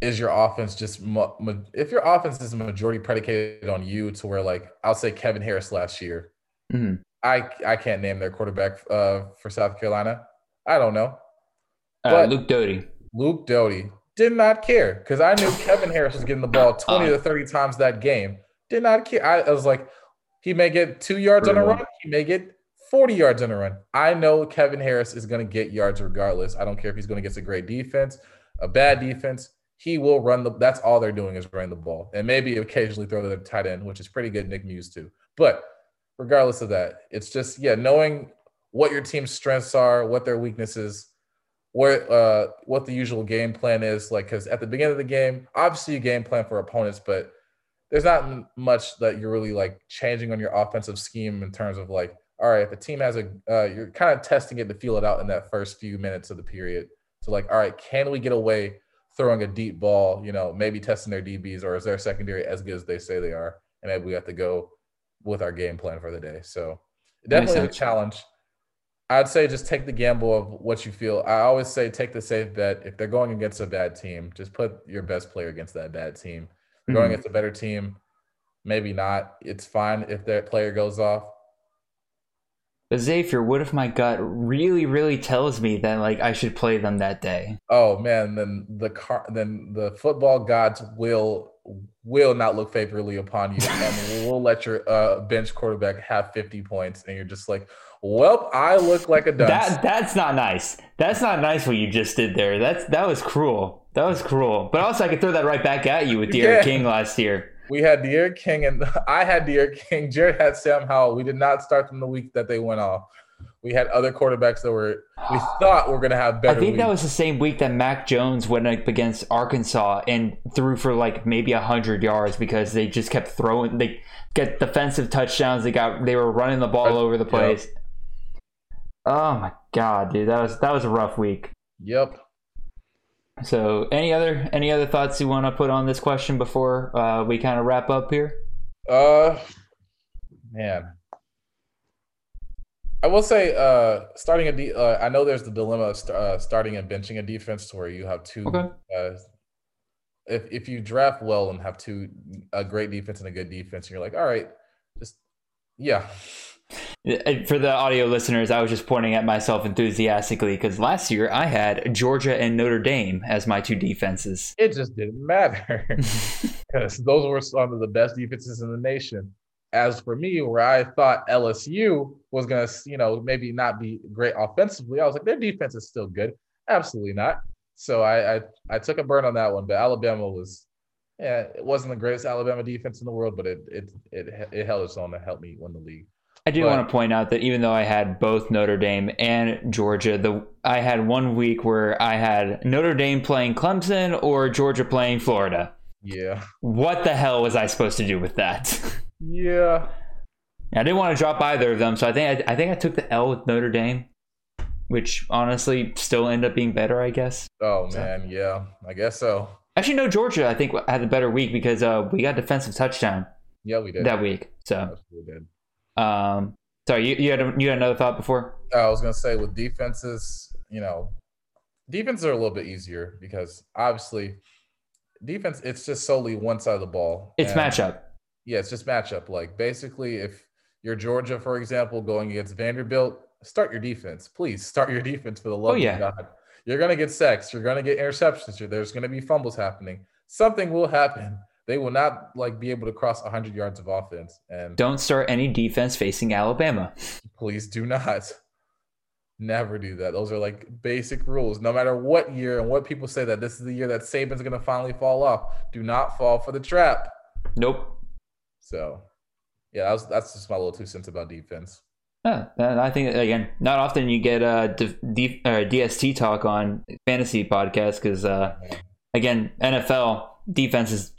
is your offense just mo- ma- if your offense is majority predicated on you to where like I'll say Kevin Harris last year Mhm. I I can't name their quarterback uh, for South Carolina I don't know Uh, But- Luke Doty. Luke Doty did not care because I knew Kevin Harris was getting the ball 20 Uh, to 30 times that game. Did not care. I, I was like, he may get two yards on a run, he may get 40 yards on a run. I know Kevin Harris is going to get yards regardless. I don't care if he's going to get a great defense, a bad defense. He will run the. That's all they're doing is running the ball, and maybe occasionally throw the tight end, which is pretty good. Nick Muse too, but regardless of that, it's just yeah, knowing what your team's strengths are, what their weaknesses, where uh what the usual game plan is like because at the beginning of the game obviously you game plan for opponents but there's not much that you're really like changing on your offensive scheme in terms of like all right if a team has a uh, you're kind of testing it to feel it out in that first few minutes of the period so like all right can we get away throwing a deep ball you know maybe testing their dbs or is their secondary as good as they say they are and maybe we have to go with our game plan for the day so definitely a challenge I'd say just take the gamble of what you feel. I always say take the safe bet. If they're going against a bad team, just put your best player against that bad team. If Going Mhm. against a better team, maybe not. It's fine if that player goes off. But Xavier, what if my gut really, really tells me that like I should play them that day? Oh man, then the car, then the football gods will will not look favorably upon you, and will let your uh, bench quarterback have fifty points, and you're just like, well, I look like a dunce. That that's not nice. That's not nice what you just did there. That's that was cruel. That was cruel. But also I could throw that right back at you with D'Eriq Yeah. King last year. We had D'Eriq King and I had D'Eriq King. Jared had Sam Howell. We did not start them the week that they went off. We had other quarterbacks that were we thought were going to have better. I think that was the same week that Mac Jones went up against Arkansas and threw for like maybe hundred yards because they just kept throwing. They get defensive touchdowns. They got they were running the ball over the place. Oh my god, dude, that was that was a rough week. Yep. So, any other any other thoughts you want to put on this question before uh, we kind of wrap up here? Uh, man. I will say, uh, starting a de- uh, I know there's the dilemma of st- uh, starting and benching a defense to where you have two. Okay. Uh, if if you draft well and have two a great defense and a good defense, and you're like, all right, just yeah, Uh, for the audio listeners, I was just pointing at myself enthusiastically because last year I had Georgia and Notre Dame as my two defenses. it just didn't matter because those were some of the best defenses in the nation. As for me, where I thought LSU was gonna, you know, maybe not be great offensively, I was like, their defense is still good. Absolutely not. So I I, I took a burn on that one, but Alabama was, yeah, it wasn't the greatest Alabama defense in the world, but it it it, it held its own to help me win the league. I do But- want to point out that even though I had both Notre Dame and Georgia, the I had one week where I had Notre Dame playing Clemson or Georgia playing Florida. Yeah, What the hell was I supposed to do with that? yeah. I didn't want to drop either of them, so I think I, I think I took the L with Notre Dame, which honestly still ended up being better, I guess. Oh So- man, yeah, I guess so. Actually, no, Georgia I think had a better week because uh, we got defensive touchdown Yeah, we did. that week. So, Absolutely did. Um, sorry, you, you had a, you had another thought before? I was gonna say with defenses, you know, defenses are a little bit easier because obviously defense it's just solely one side of the ball. It's And, matchup. Yeah, it's just matchup. Like basically, if you're Georgia, for example, going against Vanderbilt, start your defense, please. Start your defense for the love Oh, yeah. of God. You're gonna get sacks. You're gonna get interceptions. There's gonna be fumbles happening. Something will happen. They will not like be able to cross 100 yards of offense. And Don't start any defense facing Alabama. please do not never do that those are like basic rules no matter what year and what people say that this is the year that saban's going to finally fall off do not fall for the trap Nope. so yeah that was, that's just my little two cents about defense Yeah, I think again, not often you get uh, D- D- uh, DST talk on fantasy podcast because uh, again, NFL defenses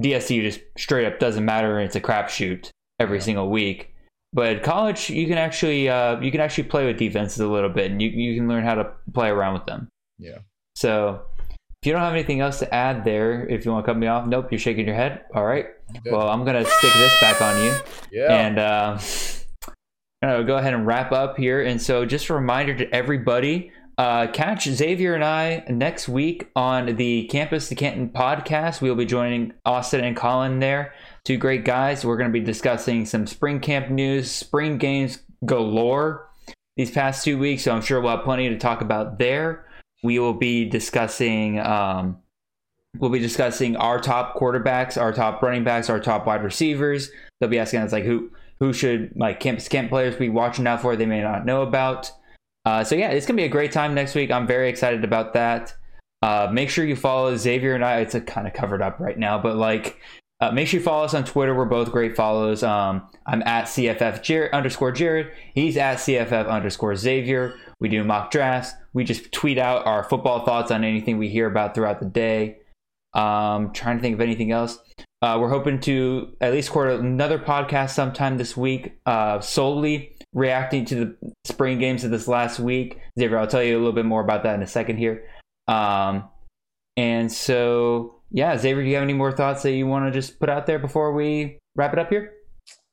DST just straight up doesn't matter. It's a crapshoot every Yeah. single week. But college, you can actually uh, you can actually play with defenses a little bit, and you you can learn how to play around with them. yeah So, if you don't have anything else to add there, if you want to cut me off, nope, you're shaking your head. All right. Good. Well, I'm gonna stick this back on you yeah and uh, I'm gonna go ahead and wrap up here. And so, just a reminder to everybody: uh, catch Xavier and I next week on the Campus to Canton podcast. We'll be joining Austin and Colin there, two great guys. We're going to be discussing some spring camp news, spring games galore these past two weeks. So I'm sure we'll have plenty to talk about there. We will be discussing. Um, We'll be discussing our top quarterbacks, our top running backs, our top wide receivers. They'll be asking us like who who should like campus camp players be watching out for they may not know about. Uh, so yeah, it's gonna be a great time next week. I'm very excited about that. Uh, make sure you follow Xavier and I. It's a kind of covered up right now, but like, uh, make sure you follow us on Twitter. We're both great follows. Um, I'm at CFF Jared underscore Jared. He's at CFF underscore Xavier. We do mock drafts. We just tweet out our football thoughts on anything we hear about throughout the day. Um, trying to think of anything else. Uh, we're hoping to at least record another podcast sometime this week, uh, solely reacting to the spring games of this last week. Xavier, I'll tell you a little bit more about that in a second here. Um, and so, yeah, Xavier, do you have any more thoughts that you want to just put out there before we wrap it up here?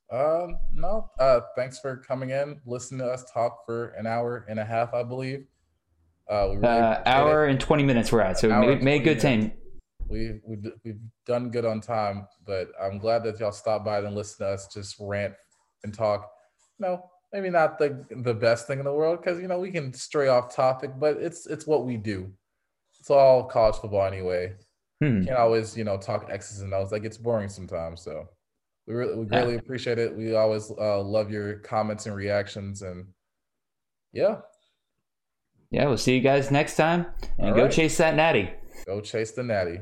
Um, no. Uh, thanks for coming in, listening to us talk for an hour and a half, I believe. Uh, we really uh hour it. and twenty minutes we're at, so we made, good time. We we we've done good on time, but I'm glad that y'all stopped by and listened to us just rant and talk. no, maybe not the the best thing in the world because you know we can stray off topic, but it's it's what we do. It's all college football anyway. Hmm. Can't always you know talk X's and O's. Like it's boring sometimes. So we really we really appreciate it. We always uh, love your comments and reactions, and yeah, yeah. We'll see you guys next time, and all go right. chase that natty. Go chase the natty.